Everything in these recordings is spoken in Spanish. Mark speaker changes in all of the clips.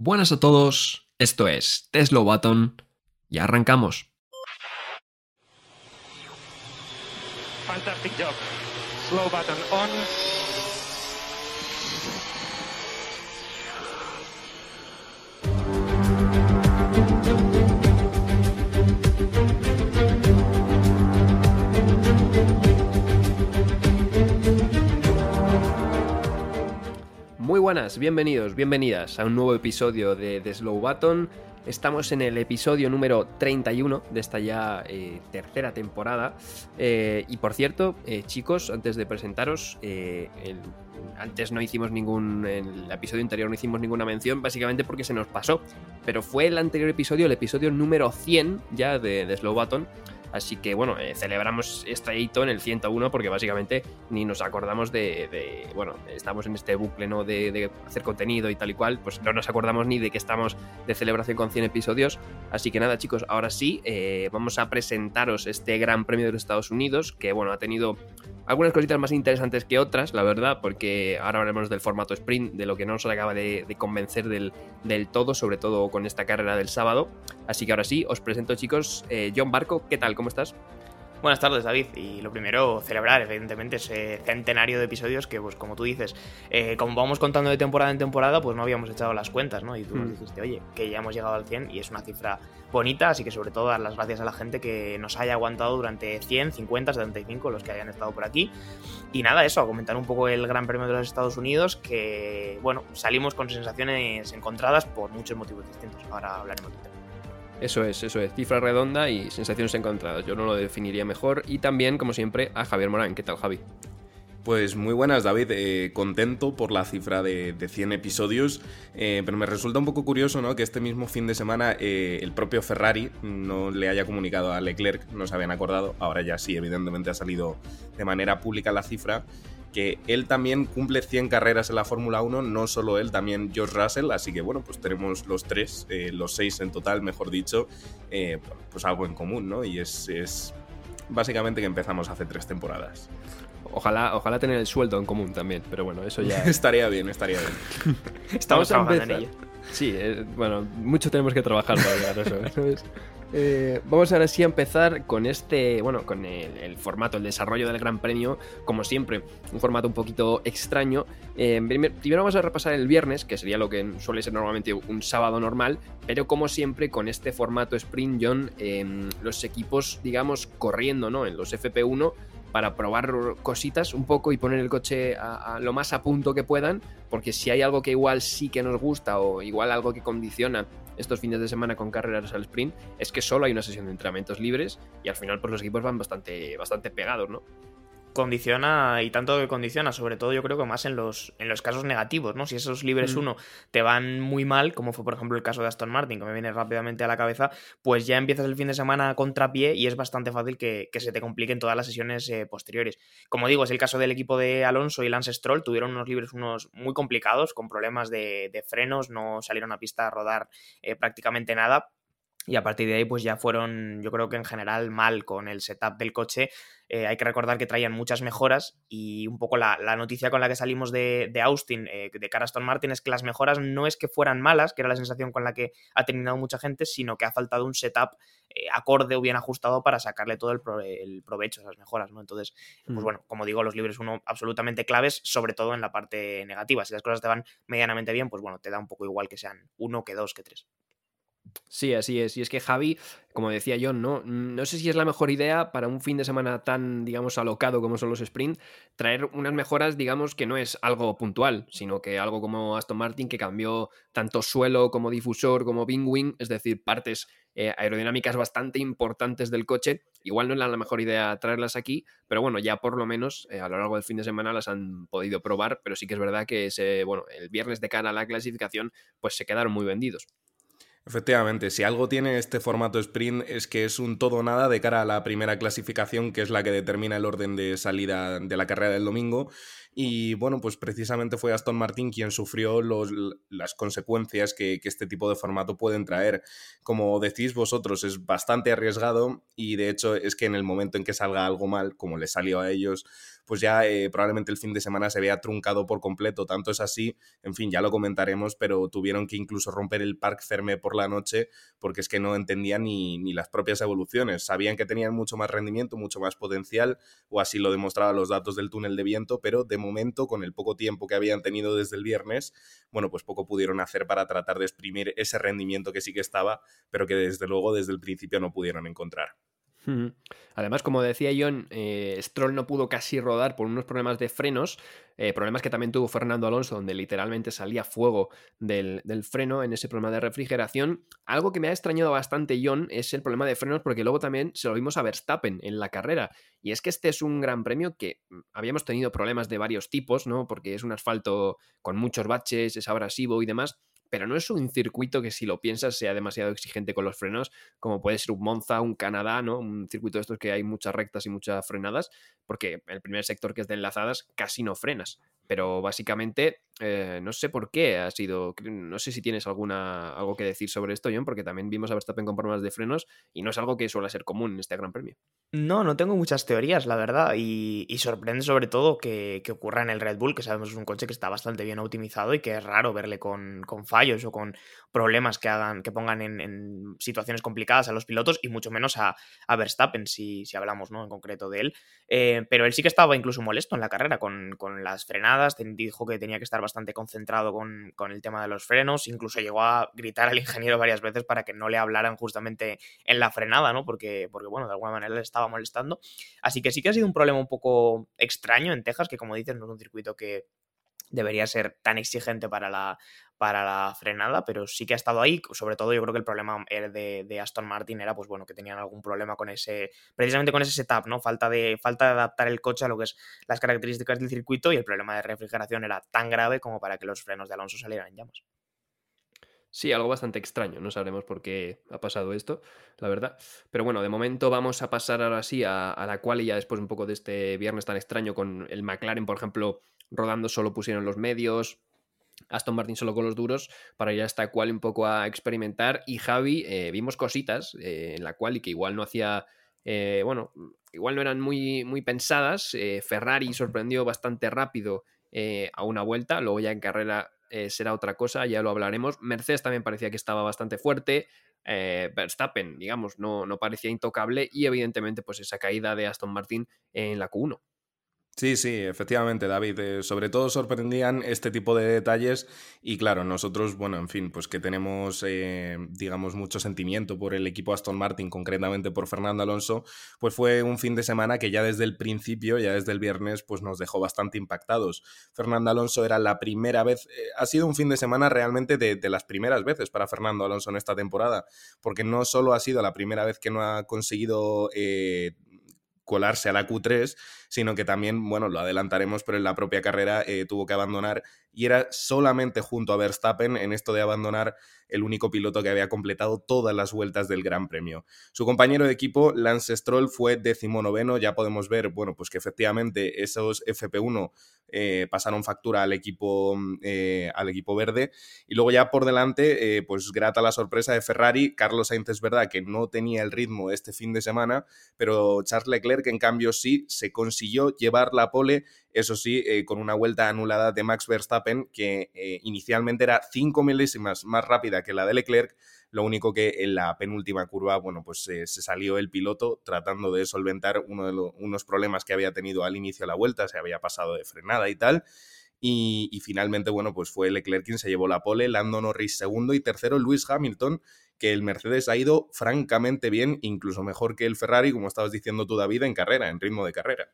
Speaker 1: Buenas a todos, esto es Tesla Button y arrancamos.
Speaker 2: Fantastic job. Slow button on.
Speaker 1: Muy buenas, bienvenidos, bienvenidas a un nuevo episodio de The Slow Button. Estamos en el episodio número 31 de esta ya eh, tercera temporada. Eh, y por cierto, eh, chicos, antes de presentaros, antes no hicimos ningún. En el episodio anterior no hicimos ninguna mención, básicamente porque se nos pasó. Pero fue el anterior episodio, el episodio número 100 ya de, de Slow Button. Así que bueno, eh, celebramos este hito en el 101 porque básicamente ni nos acordamos de, bueno, estamos en este bucle ¿no? de, de hacer contenido y tal y cual, pues no nos acordamos ni de que estamos de celebración con 100 episodios. Así que nada chicos, ahora sí, eh, vamos a presentaros este Gran Premio de los Estados Unidos, que bueno, ha tenido algunas cositas más interesantes que otras, la verdad, porque ahora hablaremos del formato sprint, de lo que no nos acaba de, convencer del, del todo, sobre todo con esta carrera del sábado. Así que ahora sí, os presento chicos, eh, John Barco, ¿qué tal? ¿Cómo estás?
Speaker 3: Buenas tardes, David. Y lo primero, celebrar, evidentemente, ese centenario de episodios que, pues como tú dices, eh, como vamos contando de temporada en temporada, pues no habíamos echado las cuentas, ¿no? Y tú nos
Speaker 1: Mm.
Speaker 3: dijiste, oye, que ya hemos llegado al 100 y es una cifra bonita, así que sobre todo dar las gracias a la gente que nos haya aguantado durante 100, 50, 75, los que hayan estado por aquí. Y nada, eso, a comentar un poco el Gran Premio de los Estados Unidos, que, bueno, salimos con sensaciones encontradas por muchos motivos distintos. Ahora hablaremos del tema.
Speaker 1: Eso es, eso es, cifra redonda y sensaciones encontradas, yo no lo definiría mejor. Y también, como siempre, a Javier Morán, ¿qué tal Javi?
Speaker 4: Pues muy buenas, David. Eh, contento por la cifra de, de 100 episodios, eh, pero me resulta un poco curioso ¿no? que este mismo fin de semana eh, el propio Ferrari no le haya comunicado a Leclerc, no se habían acordado, ahora ya sí, evidentemente ha salido de manera pública la cifra, que él también cumple 100 carreras en la Fórmula 1, no solo él, también George Russell, así que bueno, pues tenemos los tres, eh, los seis en total, mejor dicho, eh, pues algo en común, ¿no? Y es, es básicamente que empezamos hace tres temporadas.
Speaker 1: Ojalá, ojalá tener el sueldo en común también, pero bueno, eso ya...
Speaker 4: estaría bien, estaría bien.
Speaker 3: Estamos trabajando en ello.
Speaker 1: Sí, eh, bueno, mucho tenemos que trabajar para llegar a eso, ¿sabes? Eh, vamos ahora sí a empezar con este, bueno, con el, formato, el desarrollo del Gran Premio, como siempre, un formato un poquito extraño. Eh, primer- primero vamos a repasar el viernes, que sería lo que suele ser normalmente un sábado normal, pero como siempre con este formato sprint, John, eh, los equipos, digamos, corriendo, ¿no? En los FP1 para probar cositas un poco y poner el coche lo más a punto que puedan, porque si hay algo que igual sí que nos gusta o igual algo que condiciona estos fines de semana con carreras al sprint, es que solo hay una sesión de entrenamientos libres y al final pues los equipos van bastante, bastante pegados, ¿no?
Speaker 3: Condiciona y tanto que condiciona, sobre todo yo creo que más en los, en los casos negativos, ¿no? Si esos libres
Speaker 1: Mm.
Speaker 3: uno te van muy mal, como fue por ejemplo el caso de Aston Martin, que me viene rápidamente a la cabeza, pues ya empiezas el fin de semana a contrapié y es bastante fácil que, que se te compliquen todas las sesiones eh, posteriores. Como digo, es el caso del equipo de Alonso y Lance Stroll, tuvieron unos libres unos muy complicados, con problemas de, de frenos, no salieron a pista a rodar eh, prácticamente nada. Y a partir de ahí, pues ya fueron, yo creo que en general, mal con el setup del coche. Eh, hay que recordar que traían muchas mejoras y un poco la, la noticia con la que salimos de, de Austin, eh, de cara a Aston Martin, es que las mejoras no es que fueran malas, que era la sensación con la que ha terminado mucha gente, sino que ha faltado un setup eh, acorde o bien ajustado para sacarle todo el, pro- el provecho a esas mejoras, ¿no? Entonces, pues
Speaker 1: Mm.
Speaker 3: bueno, como digo, los libres uno absolutamente claves, sobre todo en la parte negativa. Si las cosas te van medianamente bien, pues bueno, te da un poco igual que sean uno, que dos, que tres.
Speaker 1: Sí, así es. Y es que Javi, como decía yo, no, no sé si es la mejor idea para un fin de semana tan, digamos, alocado como son los sprint, traer unas mejoras, digamos, que no es algo puntual, sino que algo como Aston Martin que cambió tanto suelo como difusor como wing es decir, partes eh, aerodinámicas bastante importantes del coche. Igual no es la mejor idea traerlas aquí, pero bueno, ya por lo menos eh, a lo largo del fin de semana las han podido probar, pero sí que es verdad que ese, bueno, el viernes de cara a la clasificación, pues se quedaron muy vendidos.
Speaker 4: Efectivamente, si algo tiene este formato sprint es que es un todo nada de cara a la primera clasificación, que es la que determina el orden de salida de la carrera del domingo. Y bueno, pues precisamente fue Aston Martin quien sufrió las consecuencias que, que, este tipo de formato pueden traer. Como decís vosotros, es bastante arriesgado y de hecho es que en el momento en que salga algo mal, como le salió a ellos, pues ya eh, probablemente el fin de semana se vea truncado por completo. Tanto es así, en fin, ya lo comentaremos, pero tuvieron que incluso romper el Parc Fermé por la noche porque es que no entendían ni, ni las propias evoluciones. Sabían que tenían mucho más rendimiento, mucho más potencial, o así lo demostraban los datos del túnel de viento, pero de momento, con el poco tiempo que habían tenido desde el viernes, bueno, pues poco pudieron hacer para tratar de exprimir ese rendimiento que sí que estaba, pero que desde luego desde el principio no pudieron encontrar.
Speaker 1: Además, como decía John, eh, Stroll no pudo casi rodar por unos problemas de frenos, eh, problemas que también tuvo Fernando Alonso, donde literalmente salía fuego del, freno en ese problema de refrigeración. Algo que me ha extrañado bastante, John, es el problema de frenos, porque luego también se lo vimos a Verstappen en la carrera. Y es que este es un gran premio que mm, habíamos tenido problemas de varios tipos, ¿no? Porque es un asfalto con muchos baches, es abrasivo y demás pero no es un circuito que si lo piensas sea demasiado exigente con los frenos, como puede ser un Monza, un Canadá, ¿no? Un circuito de estos que hay muchas rectas y muchas frenadas, porque el primer sector que es de enlazadas casi no frenas. Pero básicamente, eh, no sé por qué ha sido. No sé si tienes alguna, algo que decir sobre esto, John, porque también vimos a Verstappen con problemas de frenos y no es algo que suele ser común en este Gran Premio.
Speaker 3: No, no tengo muchas teorías, la verdad. Y, sorprende sobre todo que, ocurra en el Red Bull, que sabemos es un coche que está bastante bien optimizado y que es raro verle con, fallos o con problemas que hagan, que pongan en, situaciones complicadas a los pilotos y mucho menos a, Verstappen, si, si, hablamos ¿no? en concreto de él. Eh, pero él sí que estaba incluso molesto en la carrera con, con las frenadas dijo que tenía que estar bastante concentrado con, el tema de los frenos, incluso llegó a gritar al ingeniero varias veces para que no le hablaran justamente en la frenada, ¿no? Porque, porque bueno, de alguna manera le estaba molestando. Así que sí que ha sido un problema un poco extraño en Texas, que como dices, no es un circuito que debería ser tan exigente para la, para la frenada, pero sí que ha estado ahí. Sobre todo, yo creo que el problema de, de, Aston Martin era, pues bueno, que tenían algún problema con ese, precisamente con ese setup, ¿no? Falta de, falta de adaptar el coche a lo que es las características del circuito y el problema de refrigeración era tan grave como para que los frenos de Alonso salieran en llamas.
Speaker 1: Sí, algo bastante extraño, no sabremos por qué ha pasado esto, la verdad. Pero bueno, de momento vamos a pasar ahora sí a, a la cual y ya después un poco de este viernes tan extraño con el McLaren, por ejemplo, rodando solo pusieron los medios, Aston Martin solo con los duros para ir a esta cual un poco a experimentar. Y Javi eh, vimos cositas eh, en la cual y que igual no hacía eh, bueno igual no eran muy, muy pensadas Ferrari sorprendió bastante rápido a una vuelta luego ya en carrera será otra cosa ya lo hablaremos. Mercedes también parecía que estaba bastante fuerte Verstappen digamos no, no parecía intocable y evidentemente pues esa caída de Aston Martin en la Q1
Speaker 4: Sí, sí, efectivamente, David. Eh, sobre todo sorprendían este tipo de detalles y claro, nosotros, bueno, en fin, pues que tenemos, eh, digamos, mucho sentimiento por el equipo Aston Martin, concretamente por Fernando Alonso, pues fue un fin de semana que ya desde el principio, ya desde el viernes, pues nos dejó bastante impactados. Fernando Alonso era la primera vez, eh, ha sido un fin de semana realmente de, de, las primeras veces para Fernando Alonso en esta temporada, porque no solo ha sido la primera vez que no ha conseguido colarse a la Q3, sino que también, bueno, lo adelantaremos, pero en la propia carrera eh, tuvo que abandonar y era solamente junto a Verstappen en esto de abandonar el único piloto que había completado todas las vueltas del Gran Premio. Su compañero de equipo, Lance Stroll, fue decimonoveno. Ya podemos ver, bueno, pues que efectivamente esos FP1 eh, pasaron factura al equipo, eh, al equipo verde. Y luego ya por delante, pues grata la sorpresa de Ferrari. Carlos Sainz es verdad que no tenía el ritmo este fin de semana, pero Charles Leclerc en cambio sí se consiguió llevar la pole eso sí, con una vuelta anulada de Max Verstappen, que inicialmente era cinco milésimas más rápida que la de Leclerc, lo único que en la penúltima curva, bueno, pues se salió el piloto tratando de solventar uno de unos problemas que había tenido al inicio de la vuelta, se había pasado de frenada y tal. Y, finalmente, bueno, pues fue Leclerc quien se llevó la pole, Lando Norris segundo y tercero Lewis Hamilton, que el Mercedes ha ido francamente bien, incluso mejor que el Ferrari, como estabas diciendo tú, David, en carrera, en ritmo de carrera.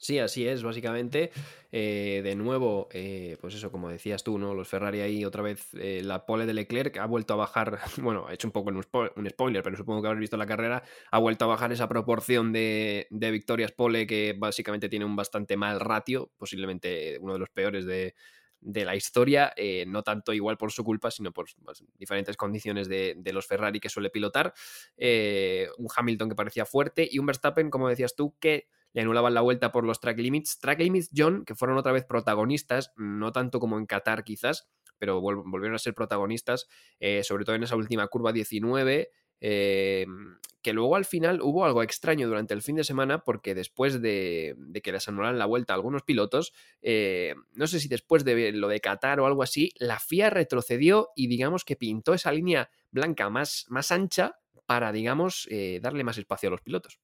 Speaker 1: Sí, así es, básicamente. Eh, de nuevo, eh, pues eso, como decías tú, ¿no? Los Ferrari ahí otra vez, eh, la pole de Leclerc ha vuelto a bajar, bueno, ha hecho un poco un, spoiler, pero supongo que habéis visto la carrera, ha vuelto a bajar esa proporción de, victorias pole que básicamente tiene un bastante mal ratio, posiblemente uno de los peores de, la historia, no tanto igual por su culpa, sino por pues, diferentes condiciones de, de, los Ferrari que suele pilotar. un Hamilton que parecía fuerte y un Verstappen, como decías tú, que y anulaban la vuelta por los track limits. Track limits, John, que fueron otra vez protagonistas, no tanto como en Qatar quizás, pero volvieron a ser protagonistas, eh, sobre todo en esa última curva 19. Eh, que luego al final hubo algo extraño durante el fin de semana porque después de, que les anularan la vuelta a algunos pilotos, eh, no sé si después de lo de Qatar o algo así, la FIA retrocedió y digamos que pintó esa línea blanca más, más ancha para, digamos, darle más espacio a los pilotos.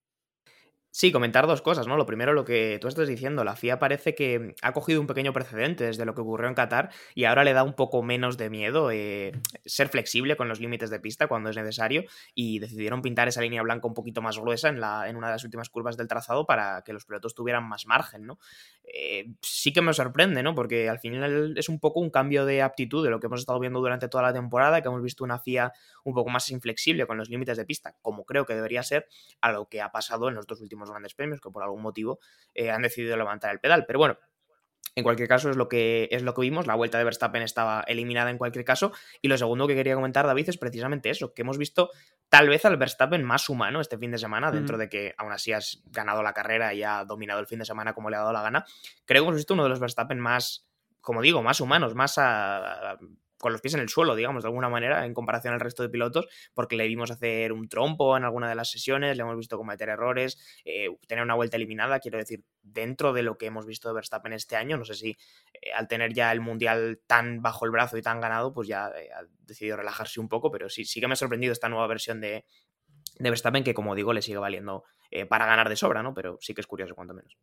Speaker 3: Sí, comentar dos cosas, ¿no? Lo primero, lo que tú estás diciendo, la FIA parece que ha cogido un pequeño precedente desde lo que ocurrió en Qatar y ahora le da un poco menos de miedo eh, ser flexible con los límites de pista cuando es necesario y decidieron pintar esa línea blanca un poquito más gruesa en, la, en una de las últimas curvas del trazado para que los pilotos tuvieran más margen, ¿no? Eh, sí que me sorprende, ¿no? Porque al final es un poco un cambio de aptitud de lo que hemos estado viendo durante toda la temporada, que hemos visto una FIA un poco más inflexible con los límites de pista, como creo que debería ser, a lo que ha pasado en los dos últimos grandes premios, que por algún motivo eh, han decidido levantar el pedal. Pero bueno, en cualquier caso, es lo, que, es lo que vimos. La vuelta de Verstappen estaba eliminada en cualquier caso. Y lo segundo que quería comentar, David, es precisamente eso, que hemos visto tal vez al Verstappen más humano este fin de semana, dentro de que aún así has ganado la carrera y ha dominado el fin de semana como le ha dado la gana. Creo que hemos visto uno de los Verstappen más, como digo, más humanos, más a, con los pies en el suelo, digamos, de alguna manera, en comparación al resto de pilotos, porque le vimos hacer un trompo en alguna de las sesiones, le hemos visto cometer errores, eh, tener una vuelta eliminada, quiero decir, dentro de lo que hemos visto de Verstappen este año, no sé si eh, al tener ya el Mundial tan bajo el brazo y tan ganado, pues ya eh, ha decidido relajarse un poco, pero sí, sí que me ha sorprendido esta nueva versión de, de Verstappen, que como digo, le sigue valiendo para ganar de sobra, ¿no? Pero sí que es curioso, cuanto menos.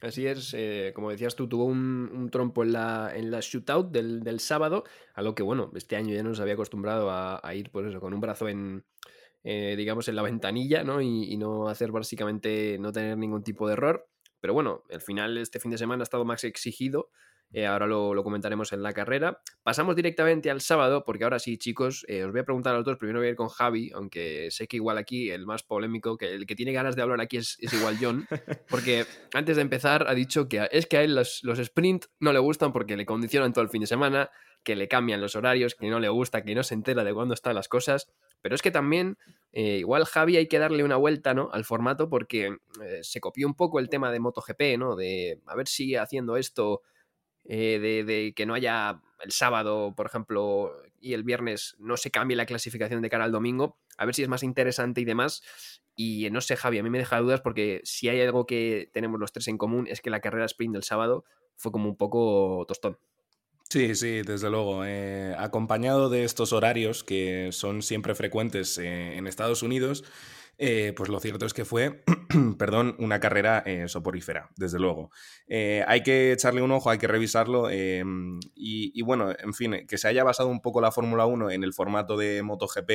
Speaker 1: Así es, eh, como decías tú, tuvo un, trompo en la, en la shootout del, del, sábado, a lo que, bueno, este año ya nos había acostumbrado a, ir, pues eso, con un brazo en, eh, digamos, en la ventanilla, ¿no? Y, y, no hacer básicamente, no tener ningún tipo de error. Pero bueno, al final este fin de semana ha estado más exigido eh, ahora lo, comentaremos en la carrera. Pasamos directamente al sábado, porque ahora sí, chicos, eh, os voy a preguntar a los dos. Primero voy a ir con Javi, aunque sé que igual aquí el más polémico, que el que tiene ganas de hablar aquí es, igual John, porque antes de empezar ha dicho que es que a él los, los sprint no le gustan porque le condicionan todo el fin de semana, que le cambian los horarios, que no le gusta, que no se entera de cuándo están las cosas. Pero es que también, eh, igual Javi hay que darle una vuelta ¿no? al formato porque se copió un poco el tema de MotoGP, ¿no? De a ver si haciendo esto eh, de, que no haya el sábado, por ejemplo, y el viernes no se cambie la clasificación de cara al domingo, a ver si es más interesante y demás. Y no sé, Javi, a mí me deja dudas porque si hay algo que tenemos los tres en común es que la carrera sprint del sábado fue como un poco tostón.
Speaker 4: Sí, sí, desde luego. Eh, acompañado de estos horarios que son siempre frecuentes eh, en Estados Unidos, eh, pues lo cierto es que fue, perdón, una carrera eh, soporífera, desde luego. Eh, hay que echarle un ojo, hay que revisarlo em, y, y, bueno, en fin, que se haya basado un poco la Fórmula 1 en el formato de MotoGP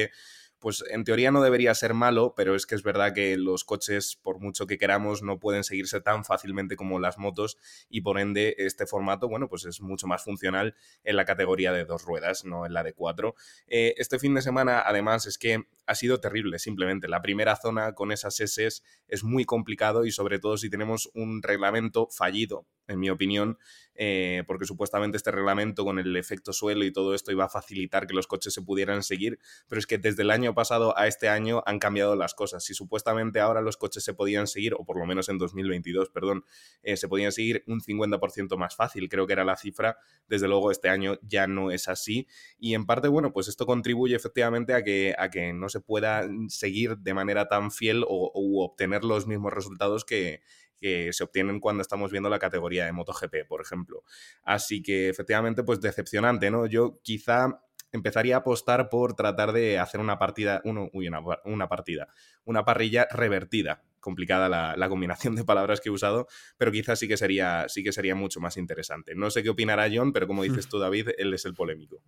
Speaker 4: pues en teoría no debería ser malo, pero es que es verdad que los coches, por mucho que queramos, no pueden seguirse tan fácilmente como las motos y por ende este formato, bueno, pues es mucho más funcional en la categoría de dos ruedas, no en la de cuatro. Eh, este fin de semana, además, es que ha sido terrible, simplemente. La primera zona con esas S es muy complicado y sobre todo si tenemos un reglamento fallido, en mi opinión, eh, porque supuestamente este reglamento con el efecto suelo y todo esto iba a facilitar que los coches se pudieran seguir, pero es que desde el año pasado a este año han cambiado las cosas. Si supuestamente ahora los coches se podían seguir, o por lo menos en 2022, perdón, eh, se podían seguir un 50% más fácil, creo que era la cifra, desde luego este año ya no es así. Y en parte, bueno, pues esto contribuye efectivamente a que, a que no se pueda seguir de manera tan fiel o, obtener los mismos resultados que, que se obtienen cuando estamos viendo la categoría de MotoGP, por ejemplo. Así que efectivamente, pues decepcionante, ¿no? Yo quizá empezaría a apostar por tratar de hacer una partida, uno, uy, una, partida, una parrilla revertida. Complicada la, combinación de palabras que he usado, pero quizás sí que sería, sí que sería mucho más interesante. No sé qué opinará John, pero como dices tú, David, él es el polémico.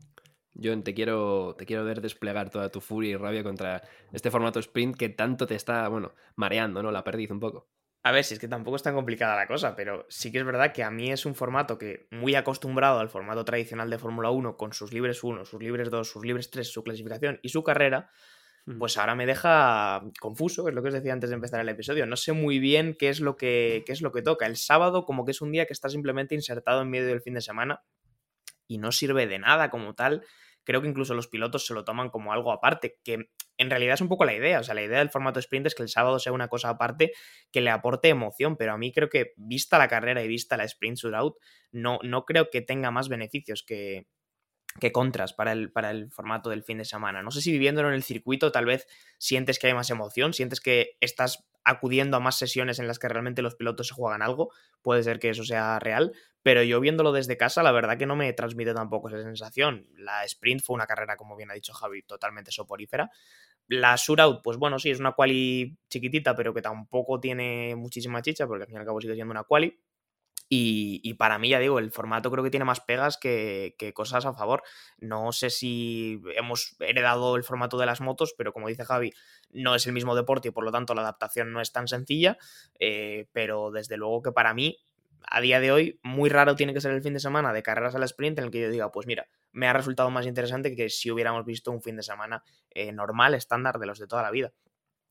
Speaker 1: John, te quiero, te quiero ver desplegar toda tu furia y rabia contra este formato sprint que tanto te está, bueno, mareando, ¿no? La perdiz un poco.
Speaker 3: A ver, si es que tampoco es tan complicada la cosa, pero sí que es verdad que a mí es un formato que, muy acostumbrado al formato tradicional de Fórmula 1, con sus libres 1, sus libres 2, sus libres 3, su clasificación y su carrera, pues ahora me deja confuso, es lo que os decía antes de empezar el episodio. No sé muy bien qué es lo que, qué es lo que toca. El sábado, como que es un día que está simplemente insertado en medio del fin de semana y no sirve de nada como tal creo que incluso los pilotos se lo toman como algo aparte, que en realidad es un poco la idea, o sea, la idea del formato sprint es que el sábado sea una cosa aparte que le aporte emoción, pero a mí creo que vista la carrera y vista la sprint shootout, no, no creo que tenga más beneficios que, que contras para el, para el formato del fin de semana. No sé si viviéndolo en el circuito tal vez sientes que hay más emoción, sientes que estás acudiendo a más sesiones en las que realmente los pilotos se juegan algo, puede ser que eso sea real, pero yo viéndolo desde casa, la verdad que no me transmite tampoco esa sensación. La sprint fue una carrera, como bien ha dicho Javi, totalmente soporífera. La shootout, pues bueno, sí, es una quali chiquitita, pero que tampoco tiene muchísima chicha, porque al fin y al cabo sigue siendo una quali. Y, para mí, ya digo, el formato creo que tiene más pegas que, cosas a favor. No sé si hemos heredado el formato de las motos, pero como dice Javi, no es el mismo deporte y por lo tanto la adaptación no es tan sencilla. Eh, pero desde luego que para mí, a día de hoy, muy raro tiene que ser el fin de semana de carreras al sprint en el que yo diga, pues mira, me ha resultado más interesante que si hubiéramos visto un fin de semana eh, normal, estándar de los de toda la vida.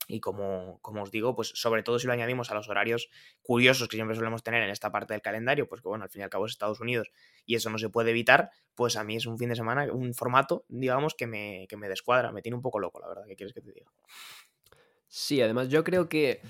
Speaker 3: Y como, como, os digo, pues sobre todo si lo añadimos a los horarios curiosos que siempre solemos tener en esta parte del calendario, pues que bueno, al fin y al cabo es Estados Unidos y eso no se puede evitar, pues a mí es un fin de semana, un formato, digamos, que me, que me descuadra, me tiene un poco loco, la verdad, ¿qué quieres que te diga?
Speaker 1: Sí, además yo creo que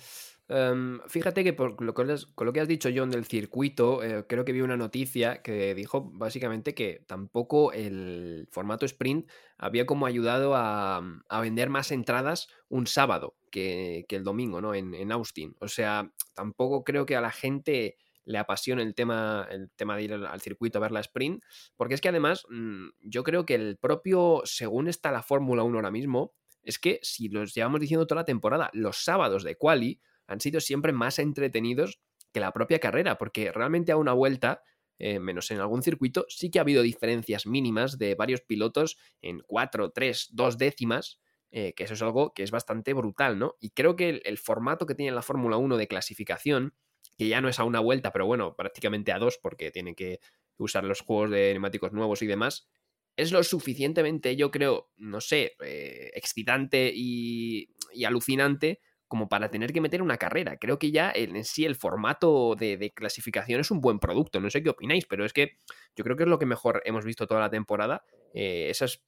Speaker 1: Em, fíjate que por lo que, con lo que has dicho, John, del circuito, eh, creo que vi una noticia que dijo básicamente que tampoco el formato sprint había como ayudado a, vender más entradas un sábado que, el domingo, ¿no? En, Austin. O sea, tampoco creo que a la gente le apasione el tema, el tema de ir al, circuito a ver la sprint, porque es que además mm, yo creo que el propio, según está la Fórmula 1 ahora mismo, es que si los llevamos diciendo toda la temporada, los sábados de quali han sido siempre más entretenidos que la propia carrera, porque realmente a una vuelta, eh, menos en algún circuito, sí que ha habido diferencias mínimas de varios pilotos en 4, 3, 2 décimas, eh, que eso es algo que es bastante brutal, ¿no? Y creo que el, formato que tiene la Fórmula 1 de clasificación, que ya no es a una vuelta, pero bueno, prácticamente a dos, porque tiene que usar los juegos de neumáticos nuevos y demás, es lo suficientemente, yo creo, no sé, eh, excitante y, y, alucinante como para tener que meter una carrera. Creo que ya en sí el formato de, clasificación es un buen producto. No sé qué opináis, pero es que yo creo que es lo que mejor hemos visto toda la temporada. Eh, esas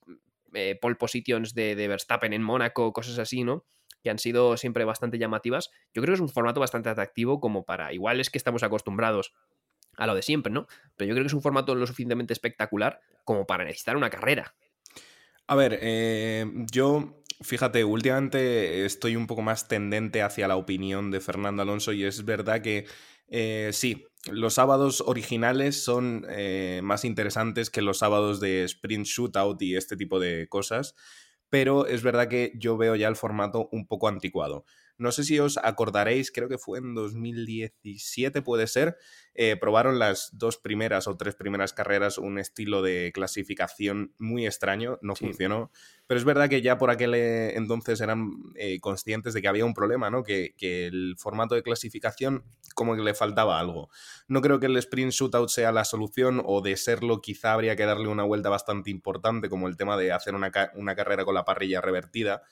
Speaker 1: eh, pole positions de, Verstappen en Mónaco, cosas así, ¿no? Que han sido siempre bastante llamativas. Yo creo que es un formato bastante atractivo como para... Igual es que estamos acostumbrados a lo de siempre, ¿no? Pero yo creo que es un formato lo suficientemente espectacular como para necesitar una carrera.
Speaker 4: A ver, eh, yo Fíjate, últimamente estoy un poco más tendente hacia la opinión de Fernando Alonso y es verdad que eh, sí, los sábados originales son eh, más interesantes que los sábados de sprint shootout y este tipo de cosas, pero es verdad que yo veo ya el formato un poco anticuado. No sé si os acordaréis, creo que fue en 2017, puede ser, eh, probaron las dos primeras o tres primeras carreras un estilo de clasificación muy extraño, no funcionó, pero es verdad que ya por aquel eh, entonces eran eh, conscientes de que había un problema, ¿no? Que, que, el formato de clasificación como que le faltaba algo. No creo que el sprint shootout sea la solución o de serlo quizá habría que darle una vuelta bastante importante como el tema de hacer una, una carrera con la parrilla revertida.